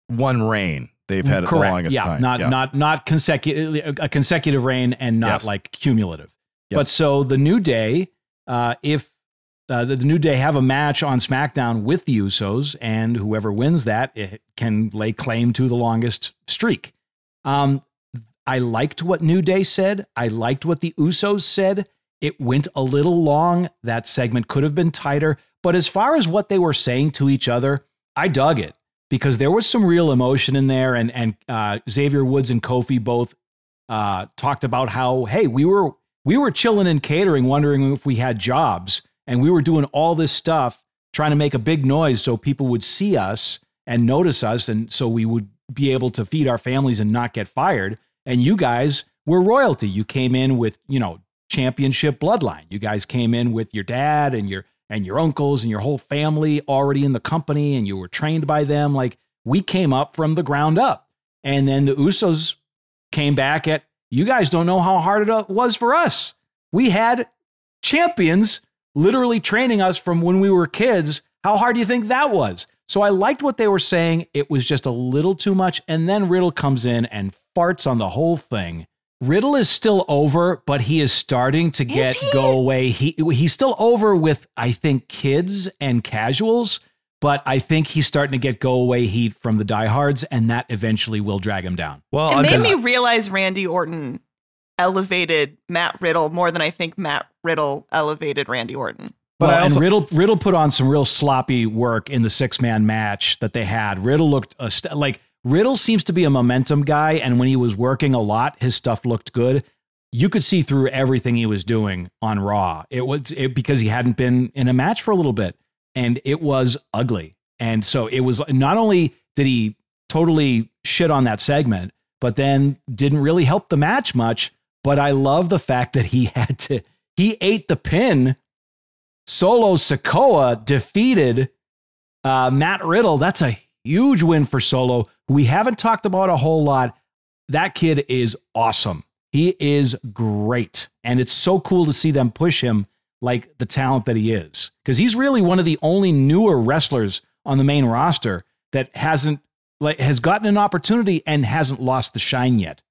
one reign, they've had it the longest yeah, time. not Yeah. not not consecutive a consecutive reign and not Yes. like cumulative. Yep. But so the New Day, uh, if uh, the, the New Day have a match on SmackDown with the Usos, and whoever wins that it can lay claim to the longest streak. Um, I liked what New Day said. I liked what the Usos said. It went a little long. That segment could have been tighter. But as far as what they were saying to each other, I dug it because there was some real emotion in there. And and uh, Xavier Woods and Kofi both uh, talked about how hey we were we were chilling and catering, wondering if we had jobs, and we were doing all this stuff trying to make a big noise so people would see us and notice us, and so we would be able to feed our families and not get fired. And you guys were royalty. You came in with you know championship bloodline. You guys came in with your dad and your and your uncles and your whole family already in the company and you were trained by them like we came up from the ground up. And then the Usos came back at you guys don't know how hard it uh, was for us. We had champions literally training us from when we were kids. How hard do you think that was? So I liked what they were saying. It was just a little too much. And then Riddle comes in and farts on the whole thing. Riddle is still over, but he is starting to get go away. He he's still over with I think kids and casuals, but I think he's starting to get go away heat from the diehards, and that eventually will drag him down. Well, It I'm made just- me realize Randy Orton elevated Matt Riddle more than I think Matt Riddle elevated Randy Orton. But well, also- and Riddle Riddle put on some real sloppy work in the six man match that they had. Riddle looked a st- like Riddle seems to be a momentum guy, and when he was working a lot, his stuff looked good. You could see through everything he was doing on Raw. It was it, because he hadn't been in a match for a little bit, and it was ugly. And so it was not only did he totally shit on that segment, but then didn't really help the match much. But I love the fact that he had to he ate the pin Solo Sikoa defeated uh, Matt Riddle. That's a huge win for Solo, we haven't talked about a whole lot. That kid is awesome. He is great. And it's so cool to see them push him like the talent that he is. Because he's really one of the only newer wrestlers on the main roster that hasn't like has gotten an opportunity and hasn't lost the shine yet.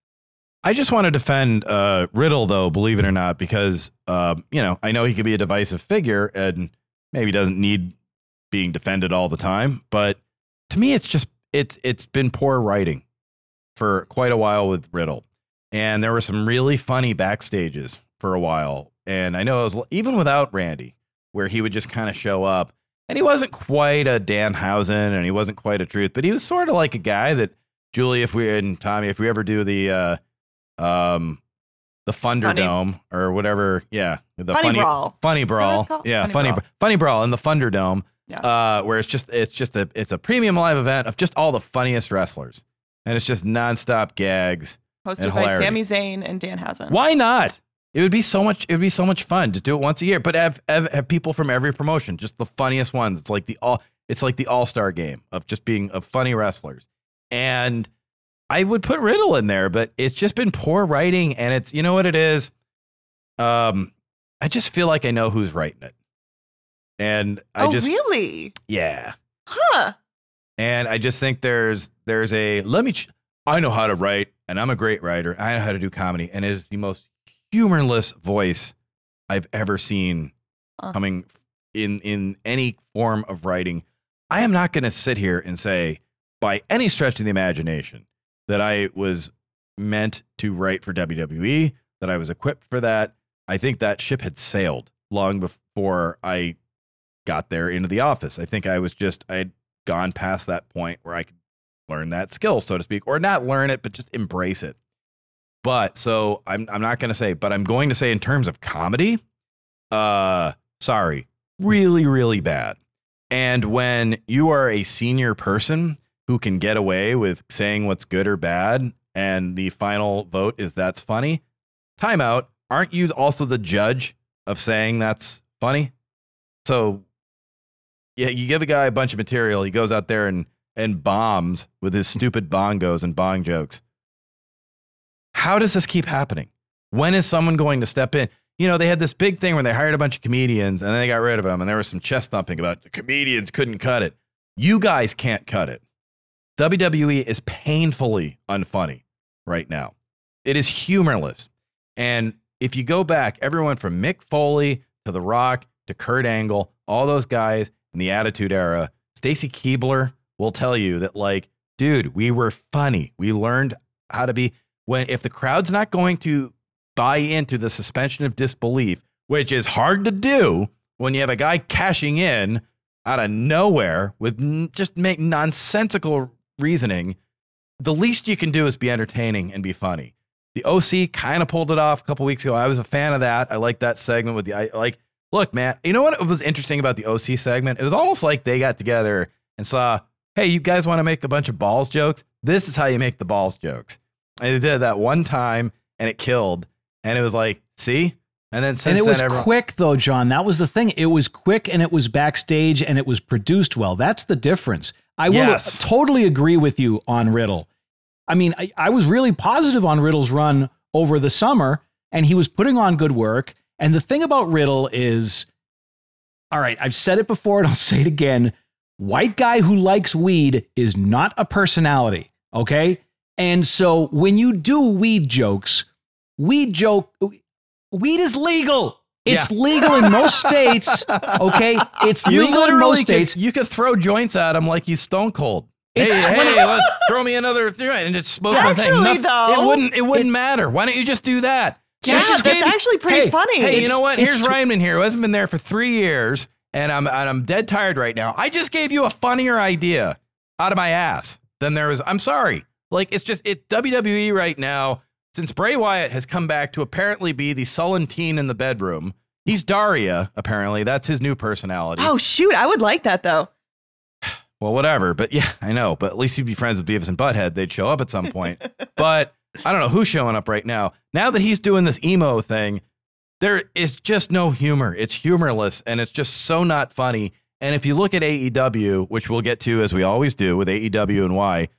I just want to defend uh, Riddle, though, believe it or not, because um, you know I know he could be a divisive figure and maybe doesn't need being defended all the time. But to me, it's just it's it's been poor writing for quite a while with Riddle, and there were some really funny backstages for a while. And I know it was even without Randy, where he would just kind of show up, and he wasn't quite a Dan Danhausen, and he wasn't quite a Truth, but he was sort of like a guy that Julie, if we and Tommy, if we ever do the uh, um the Thunderdome or whatever. Yeah, the Funny Brawl. funny brawl. Yeah, Funny funny Brawl. Funny brawl in the Thunderdome. Yeah. Uh, where it's just it's just a it's a premium live event of just all the funniest wrestlers, and it's just nonstop gags. Hosted And by hilarity. Sami Zayn and Danhausen. Why not? It would be so much. It would be so much fun to do it once a year, but have have, have people from every promotion, just the funniest ones. It's like the all. It's like the all star game of just being of funny wrestlers, and I would put Riddle in there, but it's just been poor writing, and it's you know what it is. Um, I just feel like I know who's writing it, and I oh, just really? yeah, Huh. and I just think there's there's a let me. Ch- I know how to write, and I'm a great writer. I know how to do comedy, and it is the most humorless voice I've ever seen Huh. coming in in any form of writing. I am not going to sit here and say by any stretch of the imagination that I was meant to write for WWE, that I was equipped for that. I think that ship had sailed long before I got there into the office. I think I was just I had gone past that point where I could learn that skill, so to speak, or not learn it, but just embrace it. But so I'm I'm not to say, but I'm going to say in terms of comedy, uh, sorry, really really bad. And when you are a senior person who can get away with saying what's good or bad, and the final vote is that's funny, timeout. Aren't you also the judge of saying that's funny? So, yeah, you give a guy a bunch of material, he goes out there and and bombs with his stupid bongos and bong jokes. How does this keep happening? When is someone going to step in? You know, they had this big thing where they hired a bunch of comedians and then they got rid of them, and there was some chest thumping about the comedians couldn't cut it. You guys can't cut it. WWE is painfully unfunny right now. It is humorless. And if you go back, everyone from Mick Foley to The Rock to Kurt Angle, all those guys in the Attitude Era, Stacy Keibler will tell you that, like, dude, we were funny. We learned how to be when if the crowd's not going to buy into the suspension of disbelief, which is hard to do when you have a guy cashing in out of nowhere with n- just make nonsensical reasoning, the least you can do is be entertaining and be funny. The OC kind of pulled it off a couple weeks ago. I was a fan of that. I like that segment with the I like. Look, man, you know what was interesting about the OC segment? It was almost like they got together and saw, hey, you guys want to make a bunch of balls jokes? This is how you make the balls jokes. And they did that one time, and it killed. And it was like, see. And then since and it was everyone- quick though, John. That was the thing. It was quick and it was backstage and it was produced well. That's the difference. I will Yes. totally agree with you on Riddle. I mean, I, I was really positive on Riddle's run over the summer, and he was putting on good work. And the thing about Riddle is, all right, I've said it before and I'll say it again. White guy who likes weed is not a personality, okay? And so when you do weed jokes, weed joke weed is legal. It's legal in most states, okay? It's You legal in literally most could- states. you could throw joints at him like he's stone cold. It's hey, twenty- hey, let's throw me another joint and just smoke one thing. Actually, Nothing- though- it wouldn't. It wouldn't matter. Why don't you just do that? Yeah, that's actually pretty hey, funny. Hey, you know what? Here's tw- Rineman here, who hasn't been there for three years, and I'm and I'm dead tired right now. I just gave you a funnier idea out of my ass than there was. I'm sorry. Like it's just it WWE right now. Since Bray Wyatt has come back to apparently be the sullen teen in the bedroom, he's Daria. Apparently, that's his new personality. Oh shoot, I would like that though. Well, whatever. But yeah, I know. But at least he'd be friends with Beavis and Butthead. They'd show up at some point. but I don't know who's showing up right now. Now that he's doing this emo thing, there is just no humor. It's humorless and it's just so not funny. And if you look at AEW, which we'll get to as we always do with AEW and why,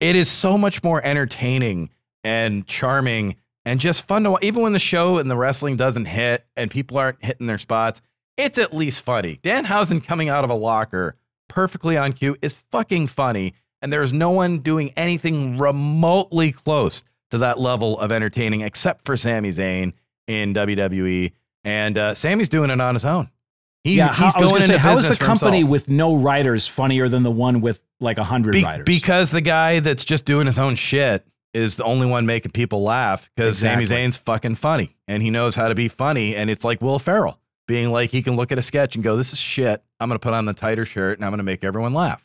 it is so much more entertaining and charming and just fun to watch. Even when the show and the wrestling doesn't hit and people aren't hitting their spots, it's at least funny. Danhausen coming out of a locker perfectly on cue is fucking funny. And there's no one doing anything remotely close to that level of entertaining except for Sami Zayn in WWE. And uh, Sami's doing it on his own. He's, yeah, how, he's I was going gonna say, how is the company himself. with no writers funnier than the one with like a hundred Be- writers? because the guy that's just doing his own shit is the only one making people laugh because Sami Exactly. Zayn's fucking funny and he knows how to be funny. And it's like Will Ferrell being like, he can look at a sketch and go, this is shit. I'm going to put on the tighter shirt and I'm going to make everyone laugh.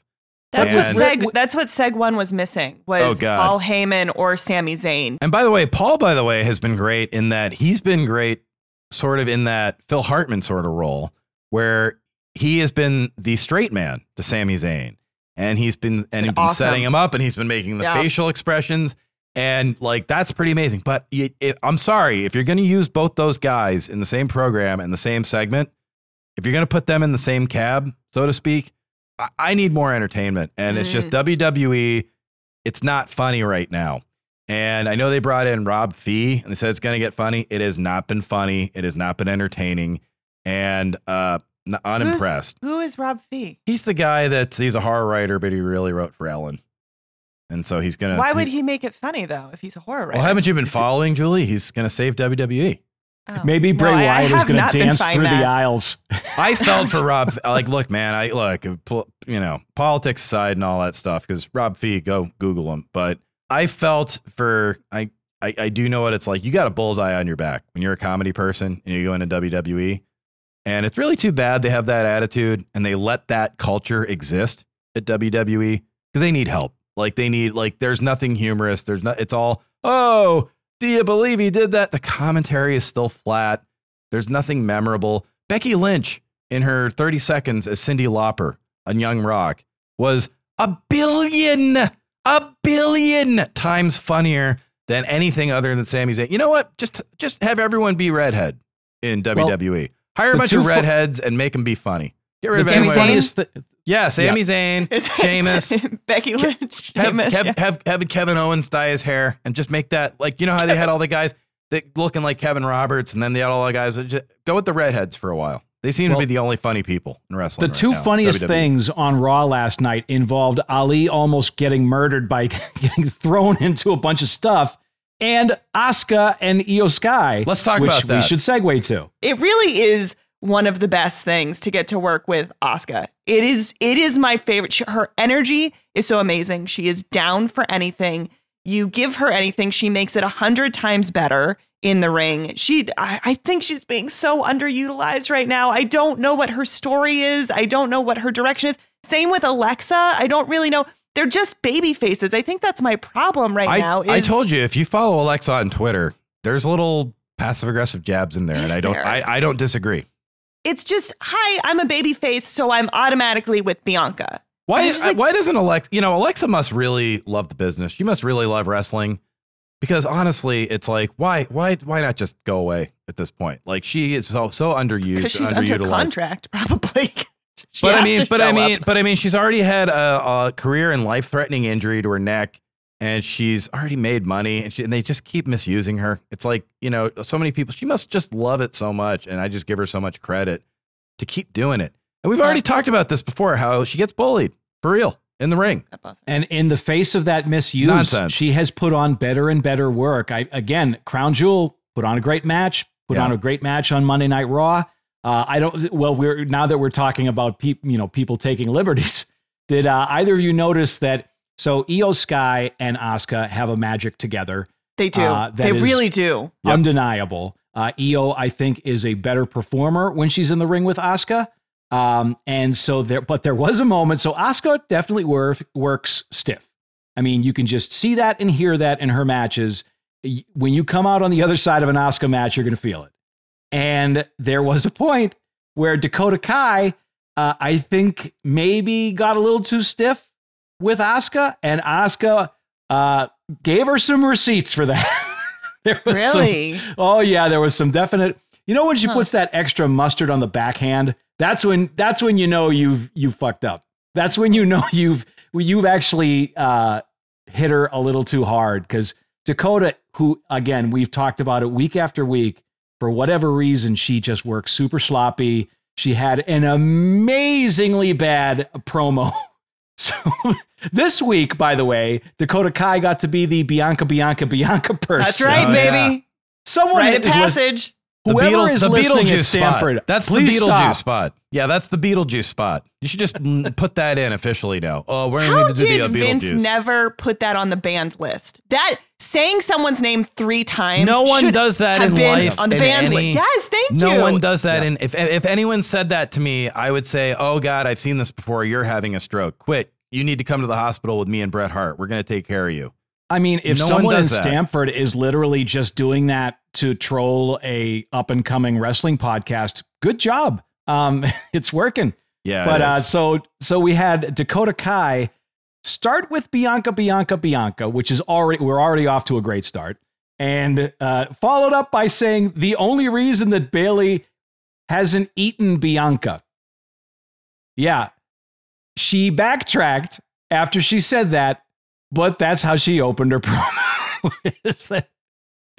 That's And- what Seg. That's what Seg One was missing was Oh, Paul Heyman or Sami Zayn. And by the way, Paul, by the way, has been great in that he's been great sort of in that Phil Hartman sort of role where he has been the straight man to Sami Zayn. And he's been and been he's been awesome. setting him up and he's been making the Yeah. facial expressions. And like that's pretty amazing. But you, it, I'm sorry if you're going to use both those guys in the same program and the same segment, if you're going to put them in the same cab, so to speak, I, need more entertainment. And it's just WWE. It's not funny right now. And I know they brought in Rob Fee and they said it's going to get funny. It has not been funny. It has not been entertaining. And uh, unimpressed. Who is Rob Fee? He's the guy that's he's a horror writer, but he really wrote for Ellen. And so he's gonna. Why would he make it funny though if he's a horror writer? Well, haven't you been following Julie? He's gonna save WWE. Oh. Maybe No, Bray I- I Wyatt is going to dance through that. the aisles. I felt for Rob. Like, look, man, I look, you know, politics aside and all that stuff, because Rob Fee, go Google him. But I felt for I, I, I do know what it's like. You got a bullseye on your back when you're a comedy person and you go into WWE, and it's really too bad they have that attitude and they let that culture exist at WWE because they need help. Like they need like there's nothing humorous. There's not. It's all oh, do you believe he did that? The commentary is still flat. There's nothing memorable. Becky Lynch in her 30 seconds as Cyndi Lauper on Young Rock was a billion, a billion times funnier than anything other than Sami Zayn. You know what? Just just have everyone be redhead in WWE. Hire a bunch of fu- redheads and make them be funny. Get rid The of anyone. Funniest thi- Yeah, Sami Zayn, Is- Sheamus. Becky Lynch, Have, Sheamus, have, yeah. have, have Kevin Owens dye his hair and just make that like you know how they had all the guys that looking like Kevin Roberts and then they had all the guys that just go with the redheads for a while. They seem Well, to be the only funny people in wrestling. The right two now, funniest WWE. things on Raw last night involved Ali almost getting murdered by getting thrown into a bunch of stuff, and Asuka and Io Sky. Let's talk which about we should segue to. it really is one of the best things to get to work with Asuka. It is it is my favorite. She, her energy is so amazing. She is down for anything. You give her anything, she makes it a hundred times better in the ring. She I, I think she's being so underutilized right now. I don't know what her story is. I don't know what her direction is. Same with Alexa. I don't really know. They're just baby faces. I think that's my problem right I, now. I told you if you follow Alexa on Twitter, there's little passive aggressive jabs in there, and I don't there? I, I don't disagree. It's just hi. I'm a baby face, so I'm automatically with Bianca. Why I'm uh, like- why doesn't Alexa you know Alexa must really love the business. She must really love wrestling. Because honestly, it's like why why why not just go away at this point? Like she is so so underused, because she's underutilized. under contract, probably. But I mean, but I mean, up. but I mean, she's already had a, a career and life threatening injury to her neck, and she's already made money, and, she, and they just keep misusing her. It's like you know, so many people. She must just love it so much, and I just give her so much credit to keep doing it. And we've already talked about this before, how she gets bullied for real in the ring. God bless her. And in the face of that misuse, Nonsense. she has put on better and better work. I again, Crown Jewel put on a great match, put Yeah. on a great match on Monday Night Raw. Uh, I don't. Well, we're now that we're talking about people, you know, people taking liberties. Did uh, either of you notice that? So Io Sky and Asuka have a magic together, They do. Uh, they really do. Undeniable. Uh, Io, I think, is a better performer when she's in the ring with Asuka. Um, and so there, but there was a moment. So Asuka definitely work, works stiff. I mean, you can just see that and hear that in her matches. When you come out on the other side of an Asuka match, you're going to feel it. And there was a point where Dakota Kai, uh, I think, maybe got a little too stiff with Asuka, and Asuka uh, gave her some receipts for that. there was some- Really? Oh yeah, there was some definite. You know when she Huh. puts that extra mustard on the backhand, that's when that's when you know you've you fucked up. That's when you know you've you've actually uh, hit her a little too hard because Dakota, who again we've talked about it week after week, for whatever reason she just works super sloppy. She had an amazingly bad promo. So this week, by the way, Dakota Kai got to be the Bianca Bianca Bianca person. That's right, Oh, baby. Someone Rite is passage. The Whoever Beetle- is the listening Beetlejuice at Stamford, spot. That's the Beetlejuice stop. spot. Yeah, that's the Beetlejuice spot. You should just put that in officially now. Oh, we're How going to do the did uh, Vince never put that on the banned list? That saying someone's name three times. No one does that in life, on the in banned any- list. Yes, thank no you. No one does that. Yeah. And if if anyone said that to me, I would say, "Oh God, I've seen this before. You're having a stroke. Quit. You need to come to the hospital with me and Bret Hart. We're going to take care of you." I mean, if No someone in does that. Stamford is literally just doing that to troll a up and coming wrestling podcast, good job. Um, it's working. Yeah, but uh, so so we had Dakota Kai start with Bianca Bianca Bianca, which is already we're already off to a great start, and uh, followed up by saying the only reason that Bayley hasn't eaten Bianca. Yeah, she backtracked after she said that, but that's how she opened her promo. Is that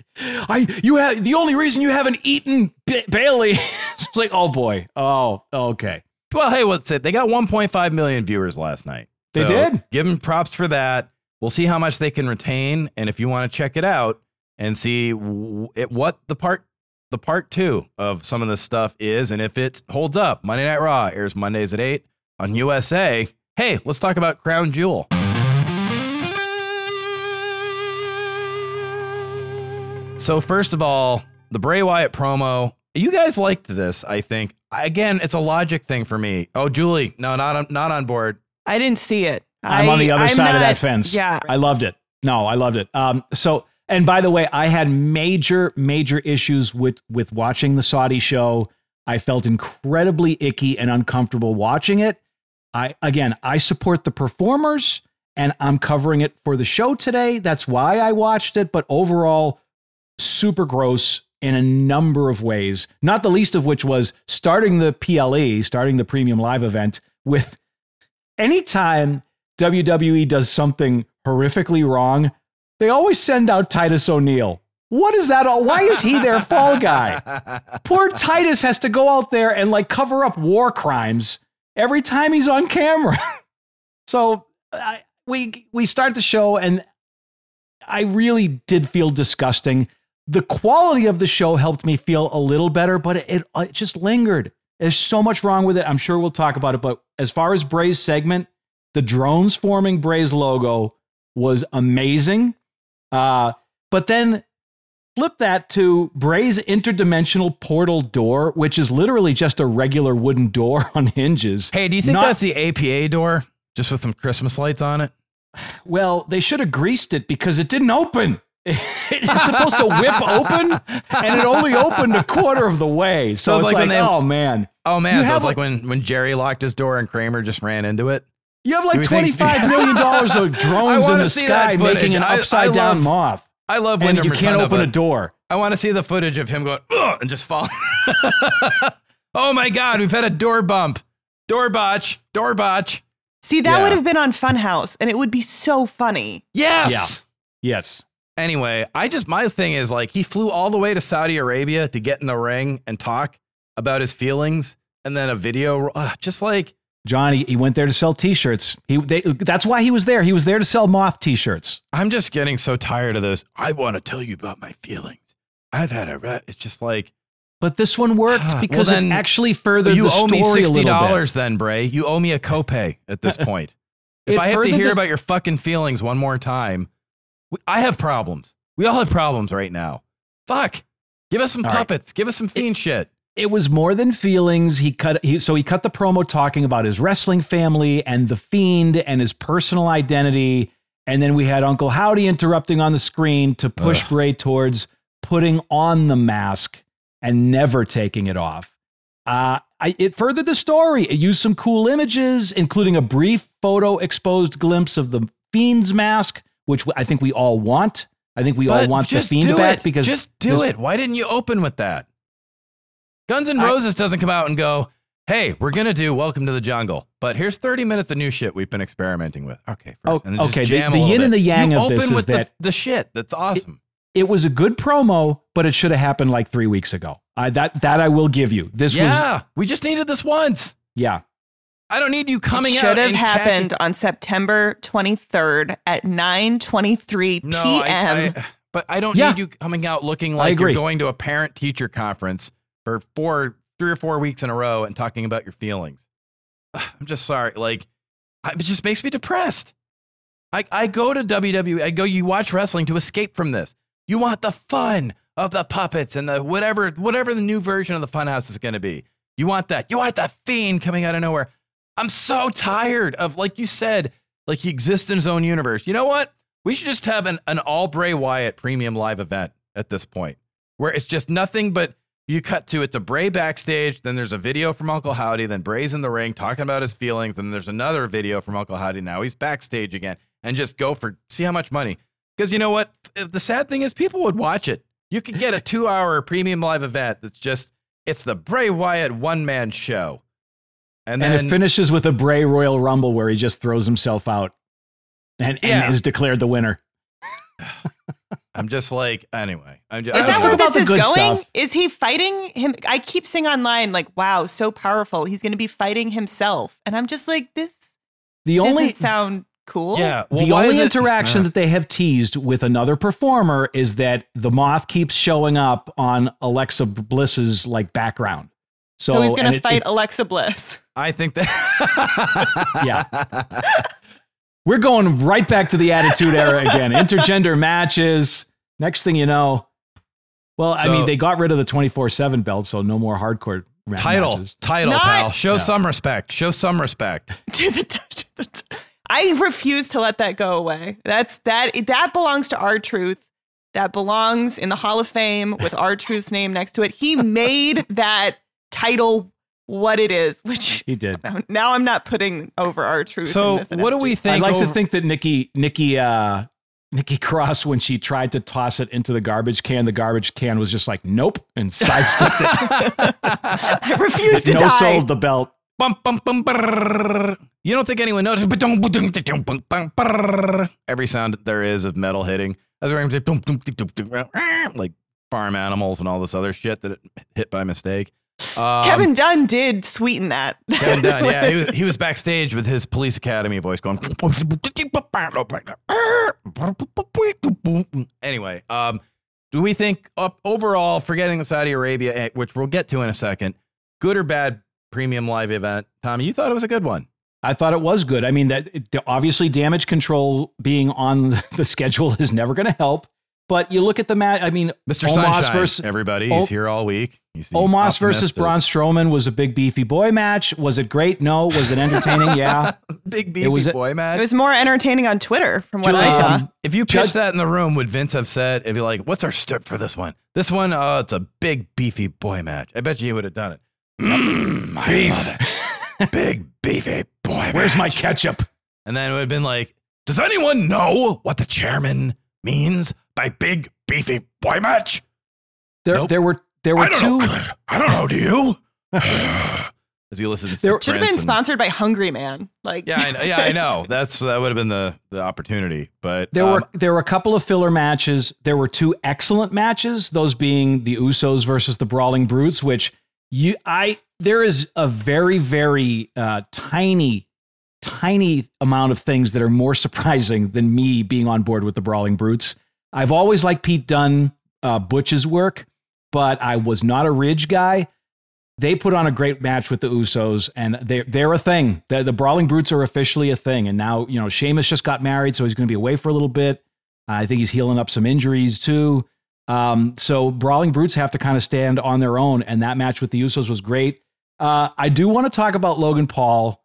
I you have the only reason you haven't eaten B- Bayley? it's like oh boy, oh okay. Well, hey, what's it? They got 1.5 million viewers last night. They did? Give them props for that. We'll see how much they can retain, and if you want to check it out and see w- it, what the part the part two of some of this stuff is, and if it holds up, Monday Night Raw airs Mondays at 8 on USA. Hey, let's talk about Crown Jewel. So, first of all, the Bray Wyatt promo. You guys liked this, I think. Again, it's a logic thing for me. Oh, Julie, no, not on, not on board. I didn't see it. I'm I, on the other I'm side of that fence. Yeah. I loved it. No, I loved it. Um, so, and by the way, I had major, major issues with with watching the Saudi show. I felt incredibly icky and uncomfortable watching it. I again, I support the performers, and I'm covering it for the show today. That's why I watched it. But overall, super gross in a number of ways. Not the least of which was starting the PLE, starting the Premium Live event with anytime WWE does something horrifically wrong, they always send out Titus O'Neil. What is that? all- Why is he their fall guy? Poor Titus has to go out there and like cover up war crimes every time he's on camera. so I, we we start the show and I really did feel disgusting. The quality of the show helped me feel a little better, but it, it just lingered. There's so much wrong with it. I'm sure we'll talk about it. But as far as Bray's segment, the drones forming Bray's logo was amazing. Uh, but then flip that to Bray's interdimensional portal door, which is literally just a regular wooden door on hinges. Hey, do you think Not- that's the APA door just with some Christmas lights on it? Well, they should have greased it because it didn't open. it's supposed to whip open, and it only opened a quarter of the way. So, So it's it's like like, when they- oh man, Oh man, You so have it's like when when Jerry locked his door and Kramer just ran into it. you have like we twenty think- five million dollars of drones in the sky making an I- I upside down love- moth, I love when you can't open a door. I want to see the footage of him going Ugh, and just falling. oh my god, we've had a door bump, door botch, door botch. See, that Yeah. would have been on Funhouse, and it would be so funny. Yes. Yes, Anyway, I just my thing is like he flew all the way to Saudi Arabia to get in the ring and talk about his feelings, and then a video, uh, just like Johnny, he went there to sell T-shirts. He they, that's why he was there. He was there to sell moth T-shirts. I'm just getting so tired of this. I want to tell you about my feelings. I've had a re-. It's just like But this one worked Well, because then it actually furthered you the owe story me a sixty little bit. dollars, then Bray. You owe me a copay at this point. if I have to hear the- about your fucking feelings one more time, we- I have problems. We all have problems right now. Fuck. Give us some All right. puppets. Give us some fiend shit. it was more than feelings. He cut he, so he cut the promo talking about his wrestling family and the fiend and his personal identity. And then we had Uncle Howdy interrupting on the screen to push Ugh. Bray towards putting on the mask and never taking it off. Uh, I, it furthered the story. It used some cool images, including a brief photo exposed glimpse of the fiend's mask, which I think we all want. I think we all But want the fiend back it. because just do it. Why didn't you open with that? Guns N' I- Roses doesn't come out and go, "Hey, we're gonna do Welcome to the Jungle," but here's 30 minutes of new shit we've been experimenting with. Okay, first, Oh, and then okay, the- the yin and the yang You of this open is with the, that- the shit. That's awesome. it was a good promo, but it should have happened like three weeks ago. I, that that I will give you. This was yeah, we just needed this once. yeah. I don't need you coming it out. should have in happened khaki- on September 23rd at 9:23 No, p.m. I, I, but I don't Yeah. need you coming out looking like you're going to a parent teacher conference for four, three or four weeks in a row and talking about your feelings. I'm just sorry. Like, it just makes me depressed. I, I go to WWE. I go. You watch wrestling to escape from this. You want the fun of the puppets and the whatever, whatever the new version of the Funhouse is going to be. You want that. You want that fiend coming out of nowhere. I'm so tired of, like you said, like he exists in his own universe. You know what? We should just have an, an all Bray Wyatt premium live event at this point, where it's just nothing but you cut to it's a Bray backstage, then there's a video from Uncle Howdy, then Bray's in the ring talking about his feelings, then there's another video from Uncle Howdy. Now he's backstage again, and just go for see how much money. Because you know what? The sad thing is, people would watch it. You could get a two hour premium live event that's just it's the Bray Wyatt one man show, and And, it finishes with a Bray Royal Rumble where he just throws himself out and, Yeah. and is declared the winner. I'm just like anyway. I'm just, Is that where this is going? stuff. Is he fighting him? I keep seeing online like, "Wow, so powerful." He's going to be fighting himself, and I'm just like, this The doesn't only sound cool. Yeah. Well, the only interaction Uh, that they have teased with another performer is that the moth keeps showing up on Alexa Bliss's like background. So, So, he's gonna fight it- Alexa Bliss. I think that. Yeah. we're going right back to the Attitude Era again. Intergender matches. Next thing you know, well, I mean, they got rid of the twenty four seven belt, so no more hardcore title, matches. title, Not- pal. Show Yeah. some respect. Show some respect. to the, to the t- I refuse to let that go away. That's that that belongs to R-Truth. That belongs in the Hall of Fame with R-Truth's name next to it. He made that title what it is, which He did. now, now I'm not putting over R-Truth. in So, this what do we think? I'd like to think that Nikki Nikki uh Nikki Cross, when she tried to toss it into the garbage can, the garbage can was just like, nope, and sidestepped it. I refuse to no die. sold the belt. Bum, bum, bum. You don't think anyone noticed? Every sound there is of metal hitting. Like farm animals and all this other shit that it hit by mistake. Um, Kevin Dunn did sweeten that. Kevin Dunn, yeah, he was, he was backstage with his police academy voice going. Anyway, um, do we think up overall, forgetting the Saudi Arabia, eh, which we'll get to in a second, good or bad premium live event? Tommy, you thought it was a good one. I thought it was good. I mean, that it- obviously damage control being on the schedule is never going to help. But you look at the match. I mean, Mr. Omos Sunshine, versus everybody, O- he's here all week. He's Omos versus optimistic. Braun Strowman was a big beefy boy match. Was it great? No. Was it entertaining? yeah. Big beefy was a- boy match. It was more entertaining on Twitter from what I saw. If you Judge- pitched that in the room, would Vince have said, if you're like, what's our step for this one? This one, uh, it's a big, beefy boy match. I bet you he would have done it. Mm, beef. big, beefy boy Where's my ketchup? And then it would have been like, does anyone know what the chairman means by big, beefy boy match? There, Nope. there were there were don't two. know. I don't know. Do you? As you listen to There- Should have been and- sponsored by Hungry Man. Like Yeah, I, yeah, I know. That's that would have been the the opportunity, but There um, were there were a couple of filler matches. There were two excellent matches. Those being the Usos versus the Brawling Brutes, which you I there is a very very uh, tiny tiny amount of things that are more surprising than me being on board with the Brawling Brutes. I've always liked Pete Dunne, uh, Butch's work, but I was not a Ridge guy. They put on a great match with the Usos, and they're they're a thing. The, the Brawling Brutes are officially a thing, and now you know Sheamus just got married, so he's going to be away for a little bit. I think he's healing up some injuries too. Um, so Brawling Brutes have to kind of stand on their own, and that match with the Usos was great. Uh, I do want to talk about Logan Paul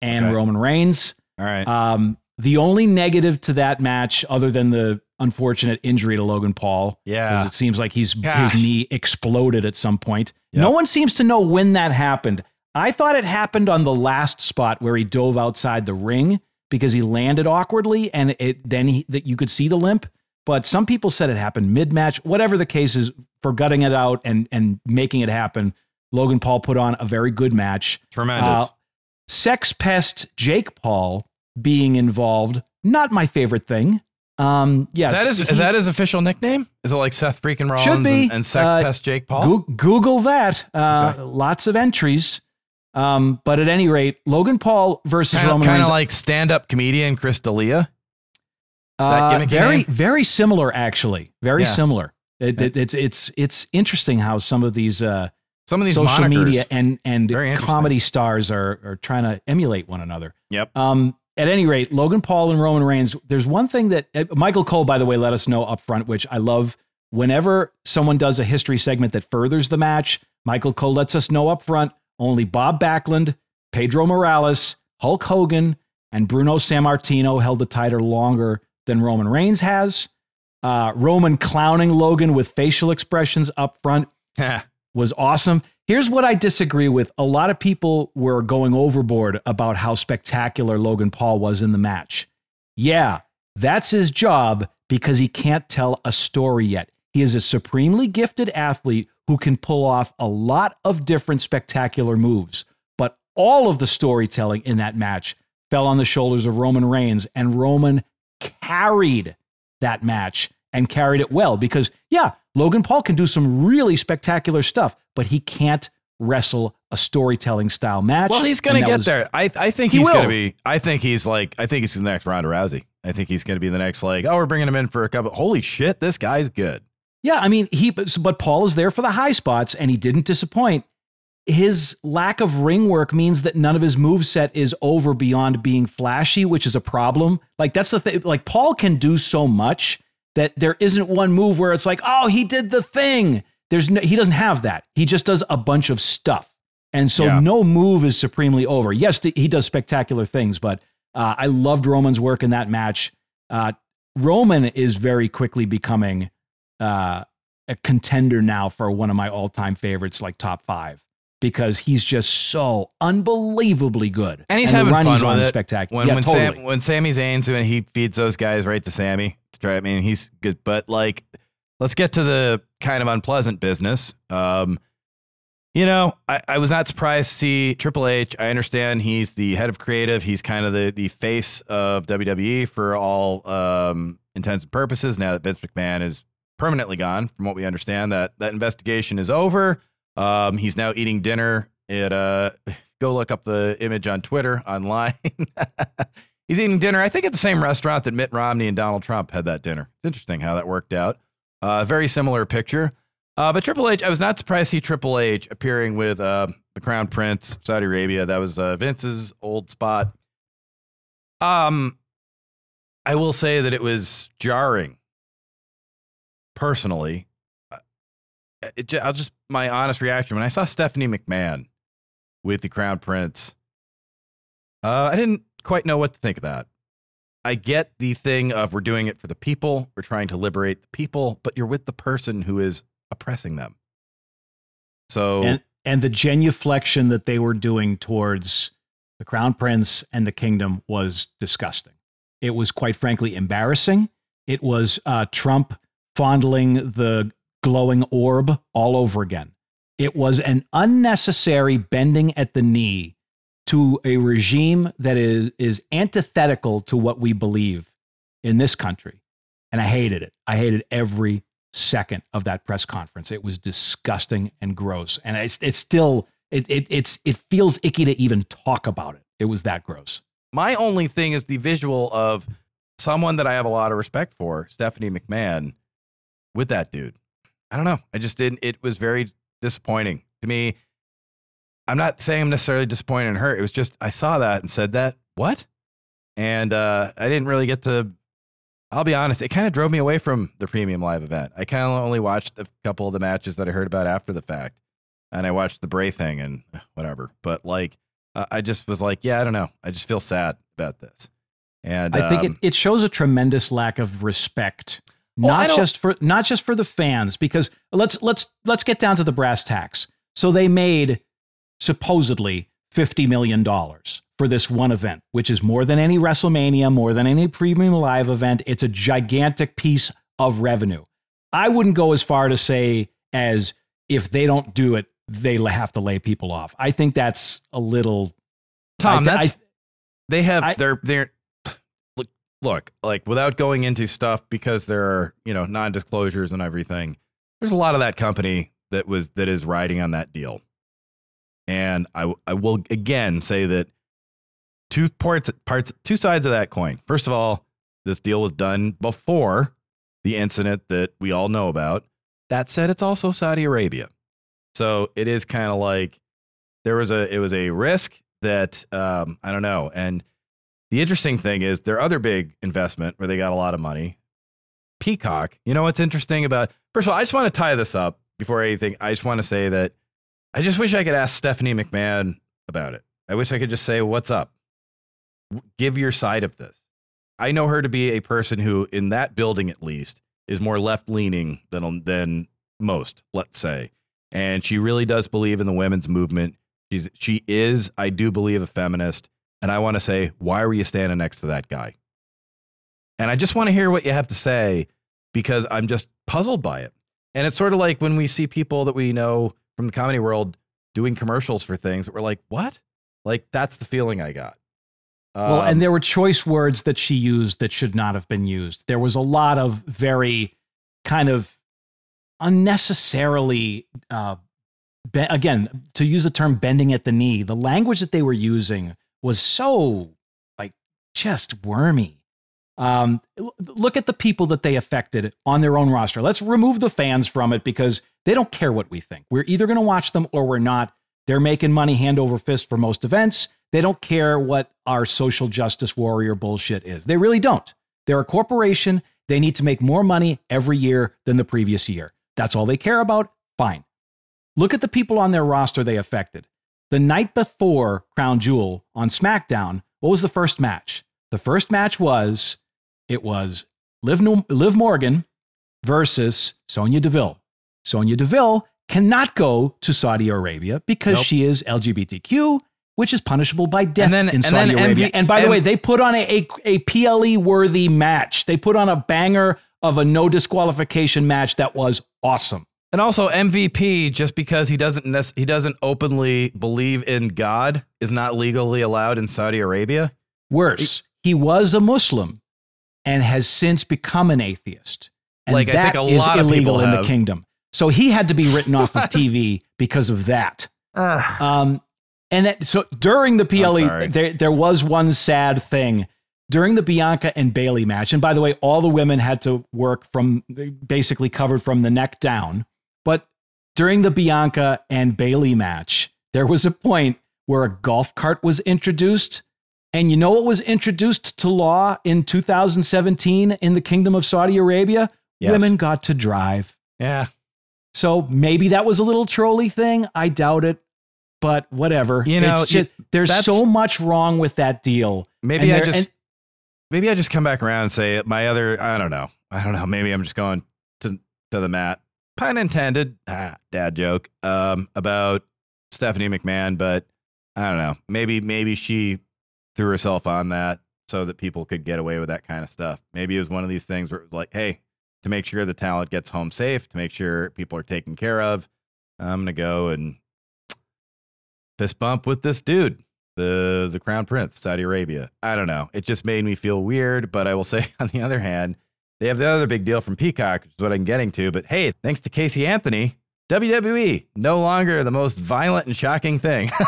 and Okay. Roman Reigns. all right. Um, the only negative to that match, other than the unfortunate injury to Logan Paul. yeah, it seems like he's Gosh. his knee exploded at some point. Yep. No one seems to know when that happened. I thought it happened on the last spot where he dove outside the ring because he landed awkwardly, and it then he, that you could see the limp. But some people said it happened mid match. Whatever the case is, for gutting it out and and making it happen, Logan Paul put on a very good match. tremendous. Uh, sex pest Jake Paul being involved, not my favorite thing. Um, yes, is that his, he- is that his official nickname? Is it like Seth freaking Rollins Should be. And, and Sex Uh, Pest Jake Paul? Goo- Google that. Uh, Okay. Lots of entries. Um, but at any rate, Logan Paul versus Roman, Kind of, like stand-up comedian Chris D'Elia. uh, very, name? very similar, actually. Very Yeah. similar. It, it, it's it's it's interesting how some of these uh, Some of these social media and and comedy stars are are trying to emulate one another. Yep. Um, at any rate, Logan Paul and Roman Reigns. There's one thing that uh, Michael Cole, by the way, let us know up front, which I love. Whenever someone does a history segment that furthers the match, Michael Cole lets us know up front. Only Bob Backlund, Pedro Morales, Hulk Hogan, and Bruno Sammartino held the title longer than Roman Reigns has. Uh, Roman clowning Logan with facial expressions up front was awesome. Here's what I disagree with. A lot of people were going overboard about how spectacular Logan Paul was in the match. Yeah, that's his job because he can't tell a story yet. He is a supremely gifted athlete who can pull off a lot of different spectacular moves. But all of the storytelling in that match fell on the shoulders of Roman Reigns, and Roman carried that match and carried it well because, yeah, Logan Paul can do some really spectacular stuff, but he can't wrestle a storytelling style match. Well, he's going to get was- there. I I think He he's going to be. I think he's like. I think he's the next Ronda Rousey. I think he's going to be the next like. Oh, we're bringing him in for a couple. Holy shit, this guy's good. Yeah, I mean, he but, but Paul is there for the high spots and he didn't disappoint. His lack of ring work means that none of his move set is over beyond being flashy, which is a problem. Like that's the thing. Like Paul can do so much that there isn't one move where it's like, oh, he did the thing. There's no, he doesn't have that. He just does a bunch of stuff, and so Yeah. no move is supremely over. Yes, th- he does spectacular things, but uh, I loved Roman's work in that match. Uh, Roman is very quickly becoming uh, a contender now for one of my all-time favorites, like top five, because he's just so unbelievably good, And he's the having fun he's with it. Spectacular. When yeah, when totally. Sam when Sami Zayn's when he feeds those guys right to Sami to try. I mean, he's good, but like, let's get to the kind of unpleasant business. Um, you know, I, I was not surprised to see Triple H. I understand he's the head of creative. He's kind of the the face of WWE for all um, intents and purposes. Now that Vince McMahon is permanently gone, from what we understand, that that investigation is over. Um, he's now eating dinner at uh, go look up the image on Twitter online. he's eating dinner, I think, at the same restaurant that Mitt Romney and Donald Trump had that dinner. It's interesting how that worked out. Uh, very similar picture. Uh, but Triple H, I was not surprised to see Triple H appearing with uh, the Crown Prince, Saudi Arabia. That was uh, Vince's old spot. Um, I will say that it was jarring. Personally, it, I'll just my honest reaction when I saw Stephanie McMahon with the Crown Prince. Uh, I didn't quite know what to think of that. I get the thing of we're doing it for the people, we're trying to liberate the people, but you're with the person who is oppressing them. So and and the genuflection that they were doing towards the crown prince and the kingdom was disgusting. It was quite frankly embarrassing. It was uh, Trump fondling the glowing orb all over again. It was an unnecessary bending at the knee to a regime that is is antithetical to what we believe in this country. And I hated it. I hated every second of that press conference. It was disgusting and gross. And it's it's still it, it it's it feels icky to even talk about it. It was that gross. my only thing is the visual of someone that I have a lot of respect for, Stephanie McMahon, with that dude. I don't know. I just didn't. It was very disappointing to me. I'm not saying I'm necessarily disappointed in her. It was just I saw that and said that what, and uh, I didn't really get to. I'll be honest. It kind of drove me away from the premium live event. I kind of only watched a couple of the matches that I heard about after the fact, and I watched the Bray thing and whatever. But like, uh, I just was like, yeah, I don't know. I just feel sad about this. And I think um, it, it shows a tremendous lack of respect, Well, not just for not just for the fans. Because let's let's let's get down to the brass tacks. So they made supposedly fifty million dollars for this one event, which is more than any WrestleMania, more than any premium live event. It's a gigantic piece of revenue. I wouldn't go as far to say as if they don't do it, they have to lay people off. I think that's a little Tom, I- that's I- they have I- they're they're look like without going into stuff because there are you know non disclosures and everything. There's a lot of that company that was that is riding on that deal, and I I will again say that two parts parts two sides of that coin. First of all, this deal was done before the incident that we all know about. That said, it's also Saudi Arabia, so it is kind of like there was a it was a risk that um, I don't know. And the interesting thing is their other big investment where they got a lot of money, Peacock. You know what's interesting about? First of all, I just want to tie this up before anything. I just want to say that I just wish I could ask Stephanie McMahon about it. I wish I could just say, "What's up?" Give your side of this. I know her to be a person who, in that building at least, is more left leaning than um, than most. Let's say, and she really does believe in the women's movement. She's she is, I do believe, a feminist. And I want to say, why were you standing next to that guy? And I just want to hear what you have to say because I'm just puzzled by it. And it's sort of like when we see people that we know from the comedy world doing commercials for things that we're like, what? Like that's the feeling I got. Well, Um, and there were choice words that she used that should not have been used. There was a lot of very kind of unnecessarily uh, be- again, to use the term bending at the knee, the language that they were using was so like just wormy. Um, look at the people that they affected on their own roster. Let's remove the fans from it because they don't care what we think. We're either going to watch them or we're not. They're making money hand over fist for most events. They don't care what our social justice warrior bullshit is. They really don't. They're a corporation. They need to make more money every year than the previous year. That's all they care about. Fine. Look at the people on their roster they affected. The night before Crown Jewel on SmackDown, what was the first match? The first match was it was Liv, No- Liv Morgan versus Sonya Deville. Sonya Deville cannot go to Saudi Arabia because Nope. she is LGBTQ, which is punishable by death then- in and Saudi Arabia. MV and by the M- way, they put on a, a, a PLE worthy match. They put on a banger of a no disqualification match that was awesome. And also MVP, just because he doesn't he doesn't openly believe in God, is not legally allowed in Saudi Arabia. Worse, he was a Muslim and has since become an atheist. And Like, I think a is of illegal in the kingdom. So he had to be written off of TV because of that. Um, and that, so during the. PLE, there, there was one sad thing. During the Bianca and Bayley match, and by the way, all the women had to work from basically covered from the neck down. During the Bianca and Bayley match, there was a point where a golf cart was introduced. And you know what was introduced to law in 2017 in the Kingdom of Saudi Arabia? Yes. Women got to drive. Yeah, So maybe that was a little trolly thing. I doubt it, but whatever. You know, it's just there's so much wrong with that deal. maybe And I there- just and- maybe I just come back around and say my other. I don't know. I don't know. Maybe I'm just going to to the mat. Pun intended. Ah, dad joke. Um, about Stephanie McMahon, but I don't know. Maybe maybe she threw herself on that so that people could get away with that kind of stuff. Maybe it was one of these things where it was like, hey, to make sure the talent gets home safe, to make sure people are taken care of, I'm gonna go and fist bump with this dude, the the crown prince, Saudi Arabia. I don't know. It just made me feel weird. But I will say, on the other hand, they have the other big deal from Peacock, which is what I'm getting to. But hey, thanks to Casey Anthony, WWE no longer the most violent and shocking thing.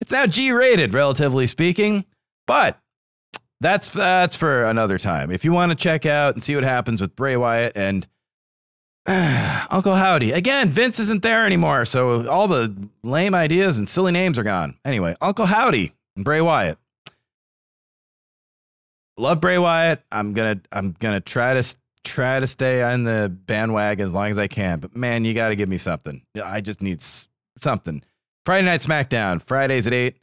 it's now G-rated, relatively speaking, but. That's that's for another time. If you want to check out and see what happens with Bray Wyatt and Uncle Howdy. Again, Vince isn't there anymore, so all the lame ideas and silly names are gone. Anyway, Uncle Howdy and Bray Wyatt. Love Bray Wyatt. I'm gonna I'm gonna try to try to stay on the bandwagon as long as I can. But man, you got to give me something. I just need something. Friday Night SmackDown, Fridays at eight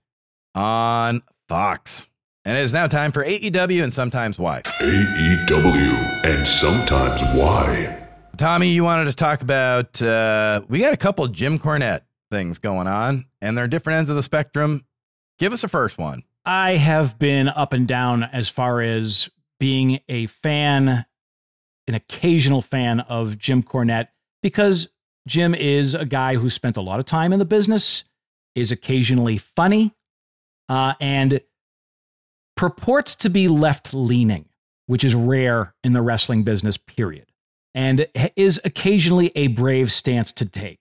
on Fox, and it is now time for AEW and sometimes why. AEW and sometimes why. Tommy, you wanted to talk about uh, we got a couple Jim Cornette things going on, and they're different ends of the spectrum. Give us a first one. I have been up and down as far as being a fan, an occasional fan of Jim Cornette, because Jim is a guy who spent a lot of time in the business, is occasionally funny, uh, and purports to be left leaning, which is rare in the wrestling business, period, and is occasionally a brave stance to take.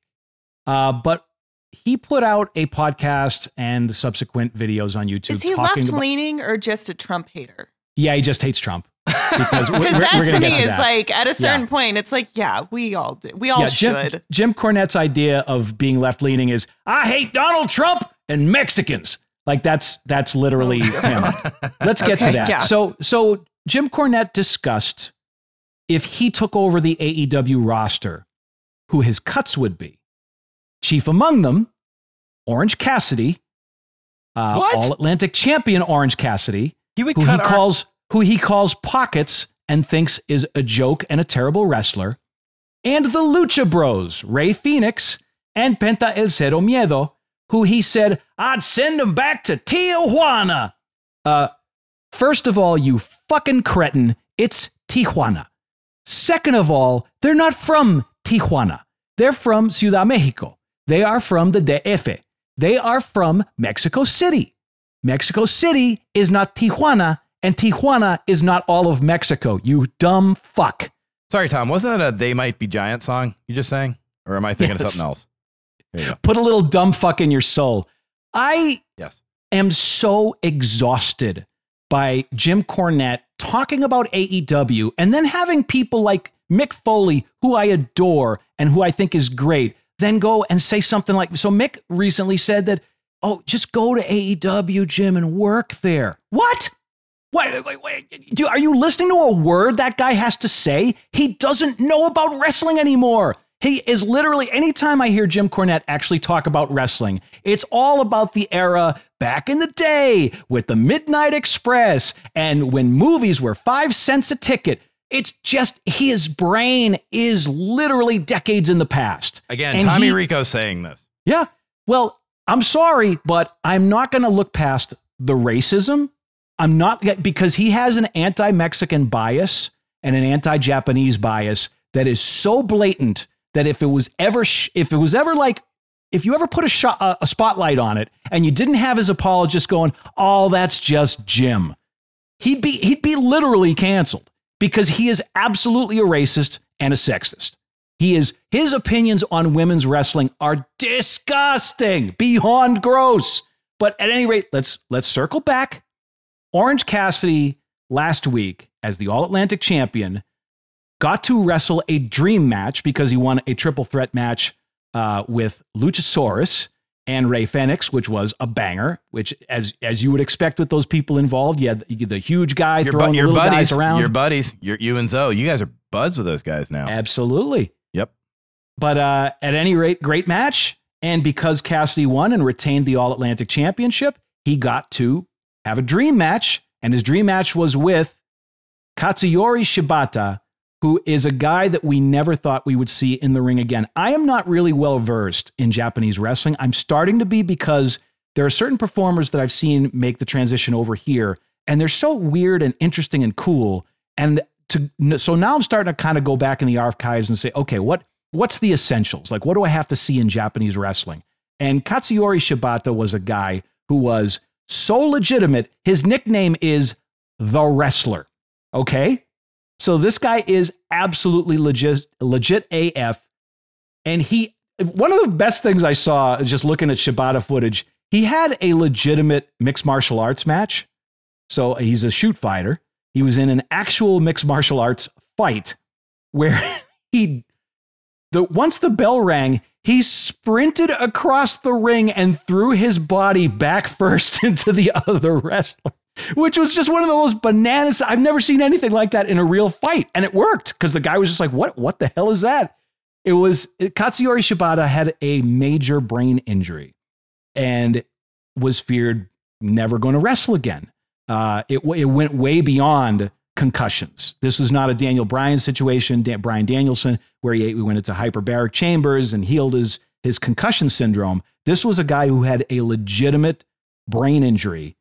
Uh, but he put out a podcast and subsequent videos on YouTube. Is he left about- leaning or just a Trump hater? Yeah, he just hates Trump because that to me to is that. like at a certain Yeah. point, it's like, yeah, we all do. We all yeah, Jim, should. Jim Cornette's idea of being left leaning is I hate Donald Trump and Mexicans. Like that's that's literally oh, him. Let's get to that. yeah. So so Jim Cornette discussed if he took over the AEW roster, who his cuts would be. Chief among them, Orange Cassidy, uh? All Atlantic champion Orange Cassidy, who he our- calls who he calls pockets and thinks is a joke and a terrible wrestler, and the Lucha Bros, Rey Fenix and Penta El Cero Miedo, who he said I'd send them back to Tijuana. Uh, first of all, you fucking cretin, it's Tijuana. Second of all, they're not from Tijuana. They're from Ciudad Mexico. They are from the DF. They are from Mexico City. Mexico City is not Tijuana, and Tijuana is not all of Mexico. You dumb fuck. Sorry, Tom. Wasn't that a "They Might Be Giant" song you just sang? Or am I thinking Yes. of something else? There you go. Put a little dumb fuck in your soul. I Yes. am so exhausted by Jim Cornette talking about AEW and then having people like Mick Foley, who I adore and who I think is great, then go and say something like so. Mick recently said that, oh, just go to AEW, Jim, and work there. What? Wait, wait, wait. Do, are you listening to a word that guy has to say? He doesn't know about wrestling anymore. He is literally, anytime I hear Jim Cornette actually talk about wrestling, it's all about the era back in the day with the Midnight Express and when movies were five cents a ticket. It's just his brain is literally decades in the past. Again, And Tommy he- Rico saying this. Yeah. Well, I'm sorry, but I'm not going to look past the racism. I'm not because he has an anti Mexican bias and an anti Japanese bias that is so blatant that if it was ever, if it was ever like, if you ever put a, shot, a, a spotlight on it and you didn't have his apologist going, oh, that's just Jim, he'd be, he'd be literally canceled because he is absolutely a racist and a sexist. He is his opinions on women's wrestling are disgusting, beyond gross. But at any rate, let's let's circle back. Orange Cassidy last week as the All Atlantic champion got to wrestle a dream match because he won a triple threat match uh, with Luchasaurus and Rey Fenix, which was a banger. Which, as as you would expect with those people involved, you had the, the huge guy Your, bu- throwing the your little buddies, guys around. your buddies, your you and Zoe, you guys are buds with those guys now. Absolutely. Yep. But uh, at any rate, great match. And because Cassidy won and retained the All Atlantic Championship, he got to have a dream match. And his dream match was with Katsuyori Shibata, who is a guy that we never thought we would see in the ring again. I am not really well versed in Japanese wrestling. I'm starting to be because there are certain performers that I've seen make the transition over here, and they're so weird and interesting and cool. And to so now I'm starting to kind of go back in the archives and say, okay, what what's the essentials? Like, what do I have to see in Japanese wrestling? And Katsuyori Shibata was a guy who was so legitimate. His nickname is the wrestler. Okay. So this guy is absolutely legit, legit AF. And he, one of the best things I saw just looking at Shibata footage. He had a legitimate mixed martial arts match. So he's a shoot fighter. He was in an actual mixed martial arts fight where he, the once the bell rang, he sprinted across the ring and threw his body back first into the other wrestler which was just one of the most bananas. I've never seen anything like that in a real fight, and it worked because the guy was just like, "What? What the hell is that?" It was It Katsuyori Shibata had a major brain injury, and was feared never going to wrestle again. Uh, it it went way beyond concussions. This was not a Daniel Bryan situation, Dan, Bryan Danielson, where he, he went into hyperbaric chambers and healed his his concussion syndrome. This was a guy who had a legitimate brain injury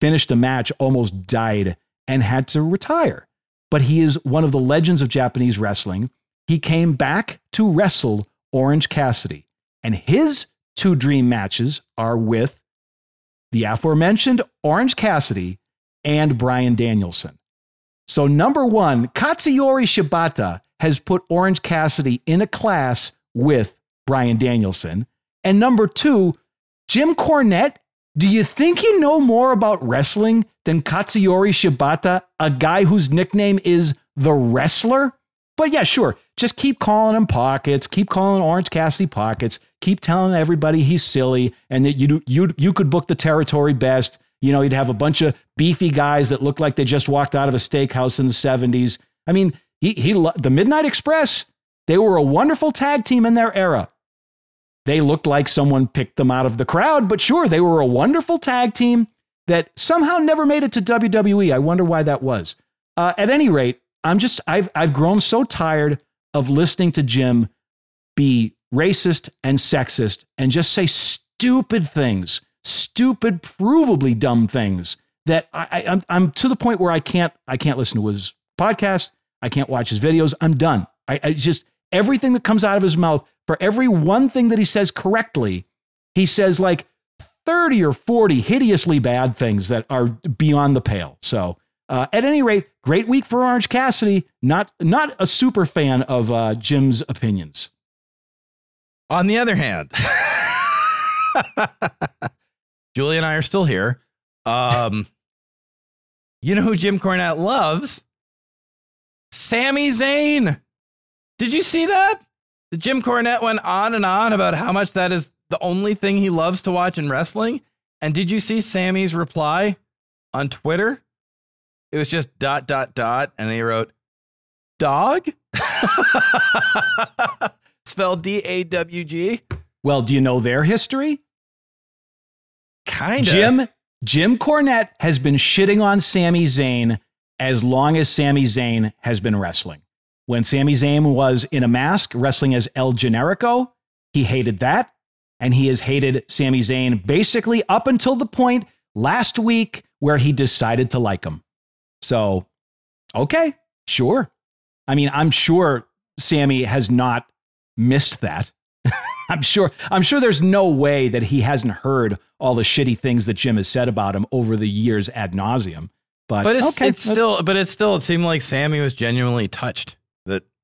finished a match, almost died, and had to retire. But he is one of the legends of Japanese wrestling. He came back to wrestle Orange Cassidy, and his two dream matches are with the aforementioned Orange Cassidy and Bryan Danielson. So, number one, Katsuyori Shibata has put Orange Cassidy in a class with Bryan Danielson. And number two, Jim Cornette do you think you know more about wrestling than Katsuyori Shibata, a guy whose nickname is the wrestler? But yeah, sure. Just keep calling him pockets, keep calling Orange Cassidy pockets, keep telling everybody he's silly and that you you you could book the territory best. You know, you'd have a bunch of beefy guys that look like they just walked out of a steakhouse in the 70s. I mean, he he the Midnight Express, they were a wonderful tag team in their era. They looked like someone picked them out of the crowd, but sure, they were a wonderful tag team that somehow never made it to WWE. I wonder why that was. Uh, at any rate, I'm just I've I've grown so tired of listening to Jim be racist and sexist and just say stupid things, stupid, provably dumb things that I, I I'm I'm to the point where I can't I can't listen to his podcast. I can't watch his videos. I'm done. I, I just everything that comes out of his mouth for every one thing that he says correctly, he says like 30 or 40 hideously bad things that are beyond the pale. So, uh, at any rate, great week for Orange Cassidy. Not not a super fan of uh, Jim's opinions. On the other hand, Julie and I are still here. Um, you know who Jim Cornette loves? Sami Zayn. Did you see that? The Jim Cornette went on and on about how much that is the only thing he loves to watch in wrestling. And did you see Sami's reply on Twitter? It was just dot dot dot, and he wrote dog, spelled D A W G. Well, do you know their history? Kind of. Jim Jim Cornette has been shitting on Sami Zayn as long as Sami Zayn has been wrestling. When Sami Zayn was in a mask wrestling as El Generico, he hated that. And he has hated Sami Zayn basically up until the point last week where he decided to like him. So, okay, sure. I mean, I'm sure Sami has not missed that. I'm sure I'm sure there's no way that he hasn't heard all the shitty things that Jim has said about him over the years ad nauseum. But, But it's, okay, it's still, but it's still, it seemed like Sami was genuinely touched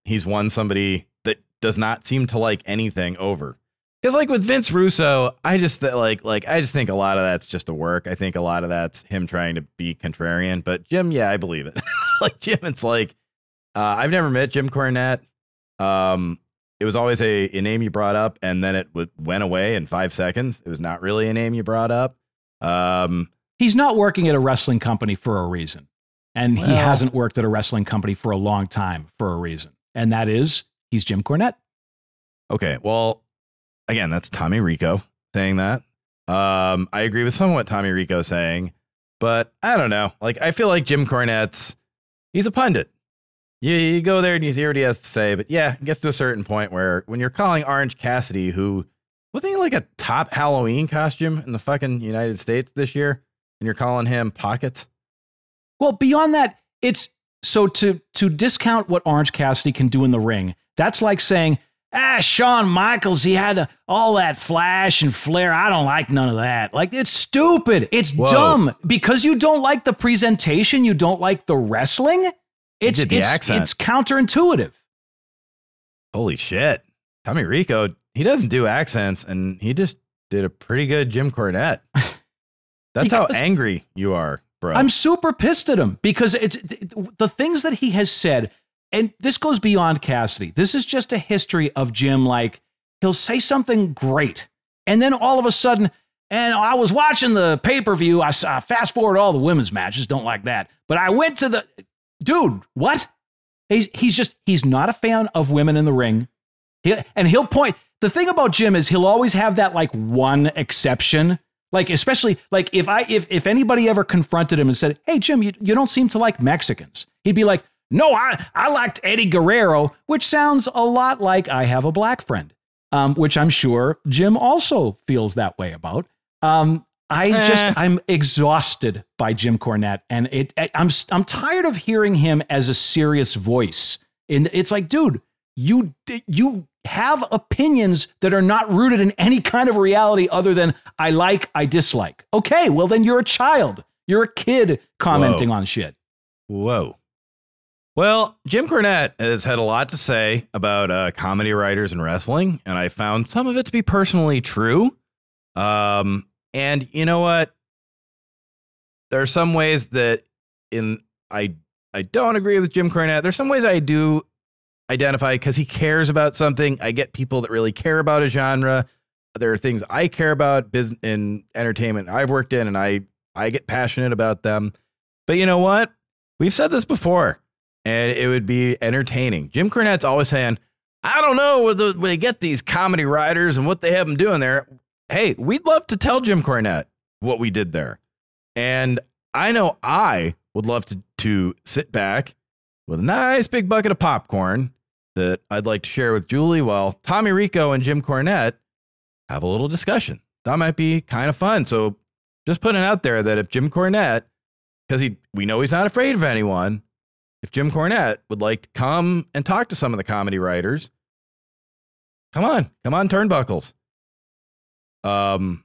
he's won somebody that does not seem to like anything over. Because like with Vince Russo, I just th- like like I just think a lot of that's just a work. I think a lot of that's him trying to be contrarian. But Jim, yeah, I believe it. like Jim, it's like uh, I've never met Jim Cornette. Um, it was always a, a name you brought up, and then it w- went away in five seconds. It was not really a name you brought up. Um, he's not working at a wrestling company for a reason. And he hasn't worked at a wrestling company for a long time for a reason. And that is he's Jim Cornette. Okay, well, again, that's Tommy Rico saying that. Um, I agree with some of what Tommy Rico saying, but I don't know. Like, I feel like Jim Cornette's he's a pundit. You, you go there and you hear what he has to say, but yeah, it gets to a certain point where when you're calling Orange Cassidy, who wasn't he like a top Halloween costume in the fucking United States this year, and you're calling him Pockets? Well, beyond that, it's so to to discount what Orange Cassidy can do in the ring, that's like saying, ah, Shawn Michaels, he had uh, all that flash and flair. I don't like none of that. Like it's stupid. It's Whoa. dumb. Because you don't like the presentation, you don't like the wrestling. It's it's, it's counterintuitive. Holy shit. Tommy Rico, he doesn't do accents, and he just did a pretty good Jim Cornette. That's how angry you are, bro. I'm super pissed at him because it's the things that he has said, and this goes beyond Cassidy. This is just a history of Jim. Like he'll say something great, and then all of a sudden, and I was watching the pay per view. I saw fast forward all the women's matches. Don't like that, but I went to the dude. What? He's he's just he's not a fan of women in the ring. He, and he'll point. The thing about Jim is he'll always have that like one exception. Like especially like if I if if anybody ever confronted him and said, "Hey Jim, you, you don't seem to like Mexicans," he'd be like, "No, I I liked Eddie Guerrero," which sounds a lot like I have a black friend, um, which I'm sure Jim also feels that way about. Um, I just Eh. I'm exhausted by Jim Cornette, and it I- I'm I'm tired of hearing him as a serious voice. And it's like, dude, you you have opinions that are not rooted in any kind of reality other than I like, I dislike. Okay, well then you're a child. You're a kid commenting on shit. Whoa. Well, Jim Cornette has had a lot to say about uh, comedy writers and wrestling, and I found some of it to be personally true. Um, and you know what? There are some ways that in I I don't agree with Jim Cornette. There's some ways I do identify because he cares about something. I get people that really care about a genre. There are things I care about business in entertainment I've worked in, and I I get passionate about them. But you know what? We've said this before, and it would be entertaining. Jim Cornette's always saying, I don't know where, the, where they get these comedy writers and what they have them doing there. Hey, we'd love to tell Jim Cornette what we did there. And I know I would love to, to sit back with a nice big bucket of popcorn that I'd like to share with Julie while Tommy Rico and Jim Cornette have a little discussion. That might be kind of fun. So just putting out there that if Jim Cornette, because he we know he's not afraid of anyone, if Jim Cornette would like to come and talk to some of the comedy writers, come on, come on, turnbuckles. Um,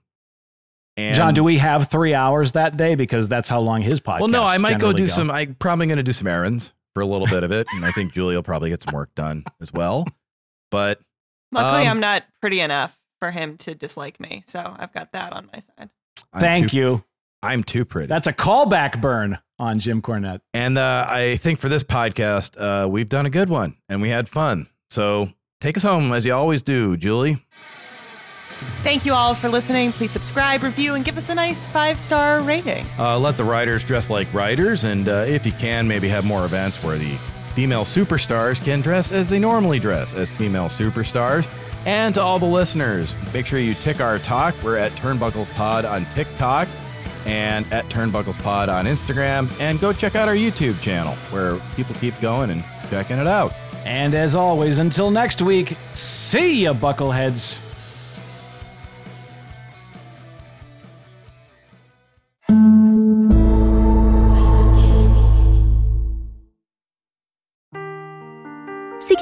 and Jon, do we have three hours that day? Because that's how long his podcast. well, no, I might go do some. I'm probably going to do some errands for a little bit of it, and I think Julie will probably get some work done as well. But Luckily, Um, I'm not pretty enough for him to dislike me, so I've got that on my side. I'm Thank too, you. I'm too pretty. That's a callback burn on Jim Cornette. And uh, I think for this podcast, uh, we've done a good one and we had fun. So take us home as you always do, Julie. Thank you all for listening. Please subscribe, review, and give us a nice five star rating. Uh, let the writers dress like writers, and uh, if you can, maybe have more events where the female superstars can dress as they normally dress as female superstars. And to all the listeners, make sure you tick our talk. We're at Turnbuckles Pod on TikTok and at Turnbuckles Pod on Instagram. And go check out our YouTube channel where people keep going and checking it out. And as always, until next week, see ya, buckleheads.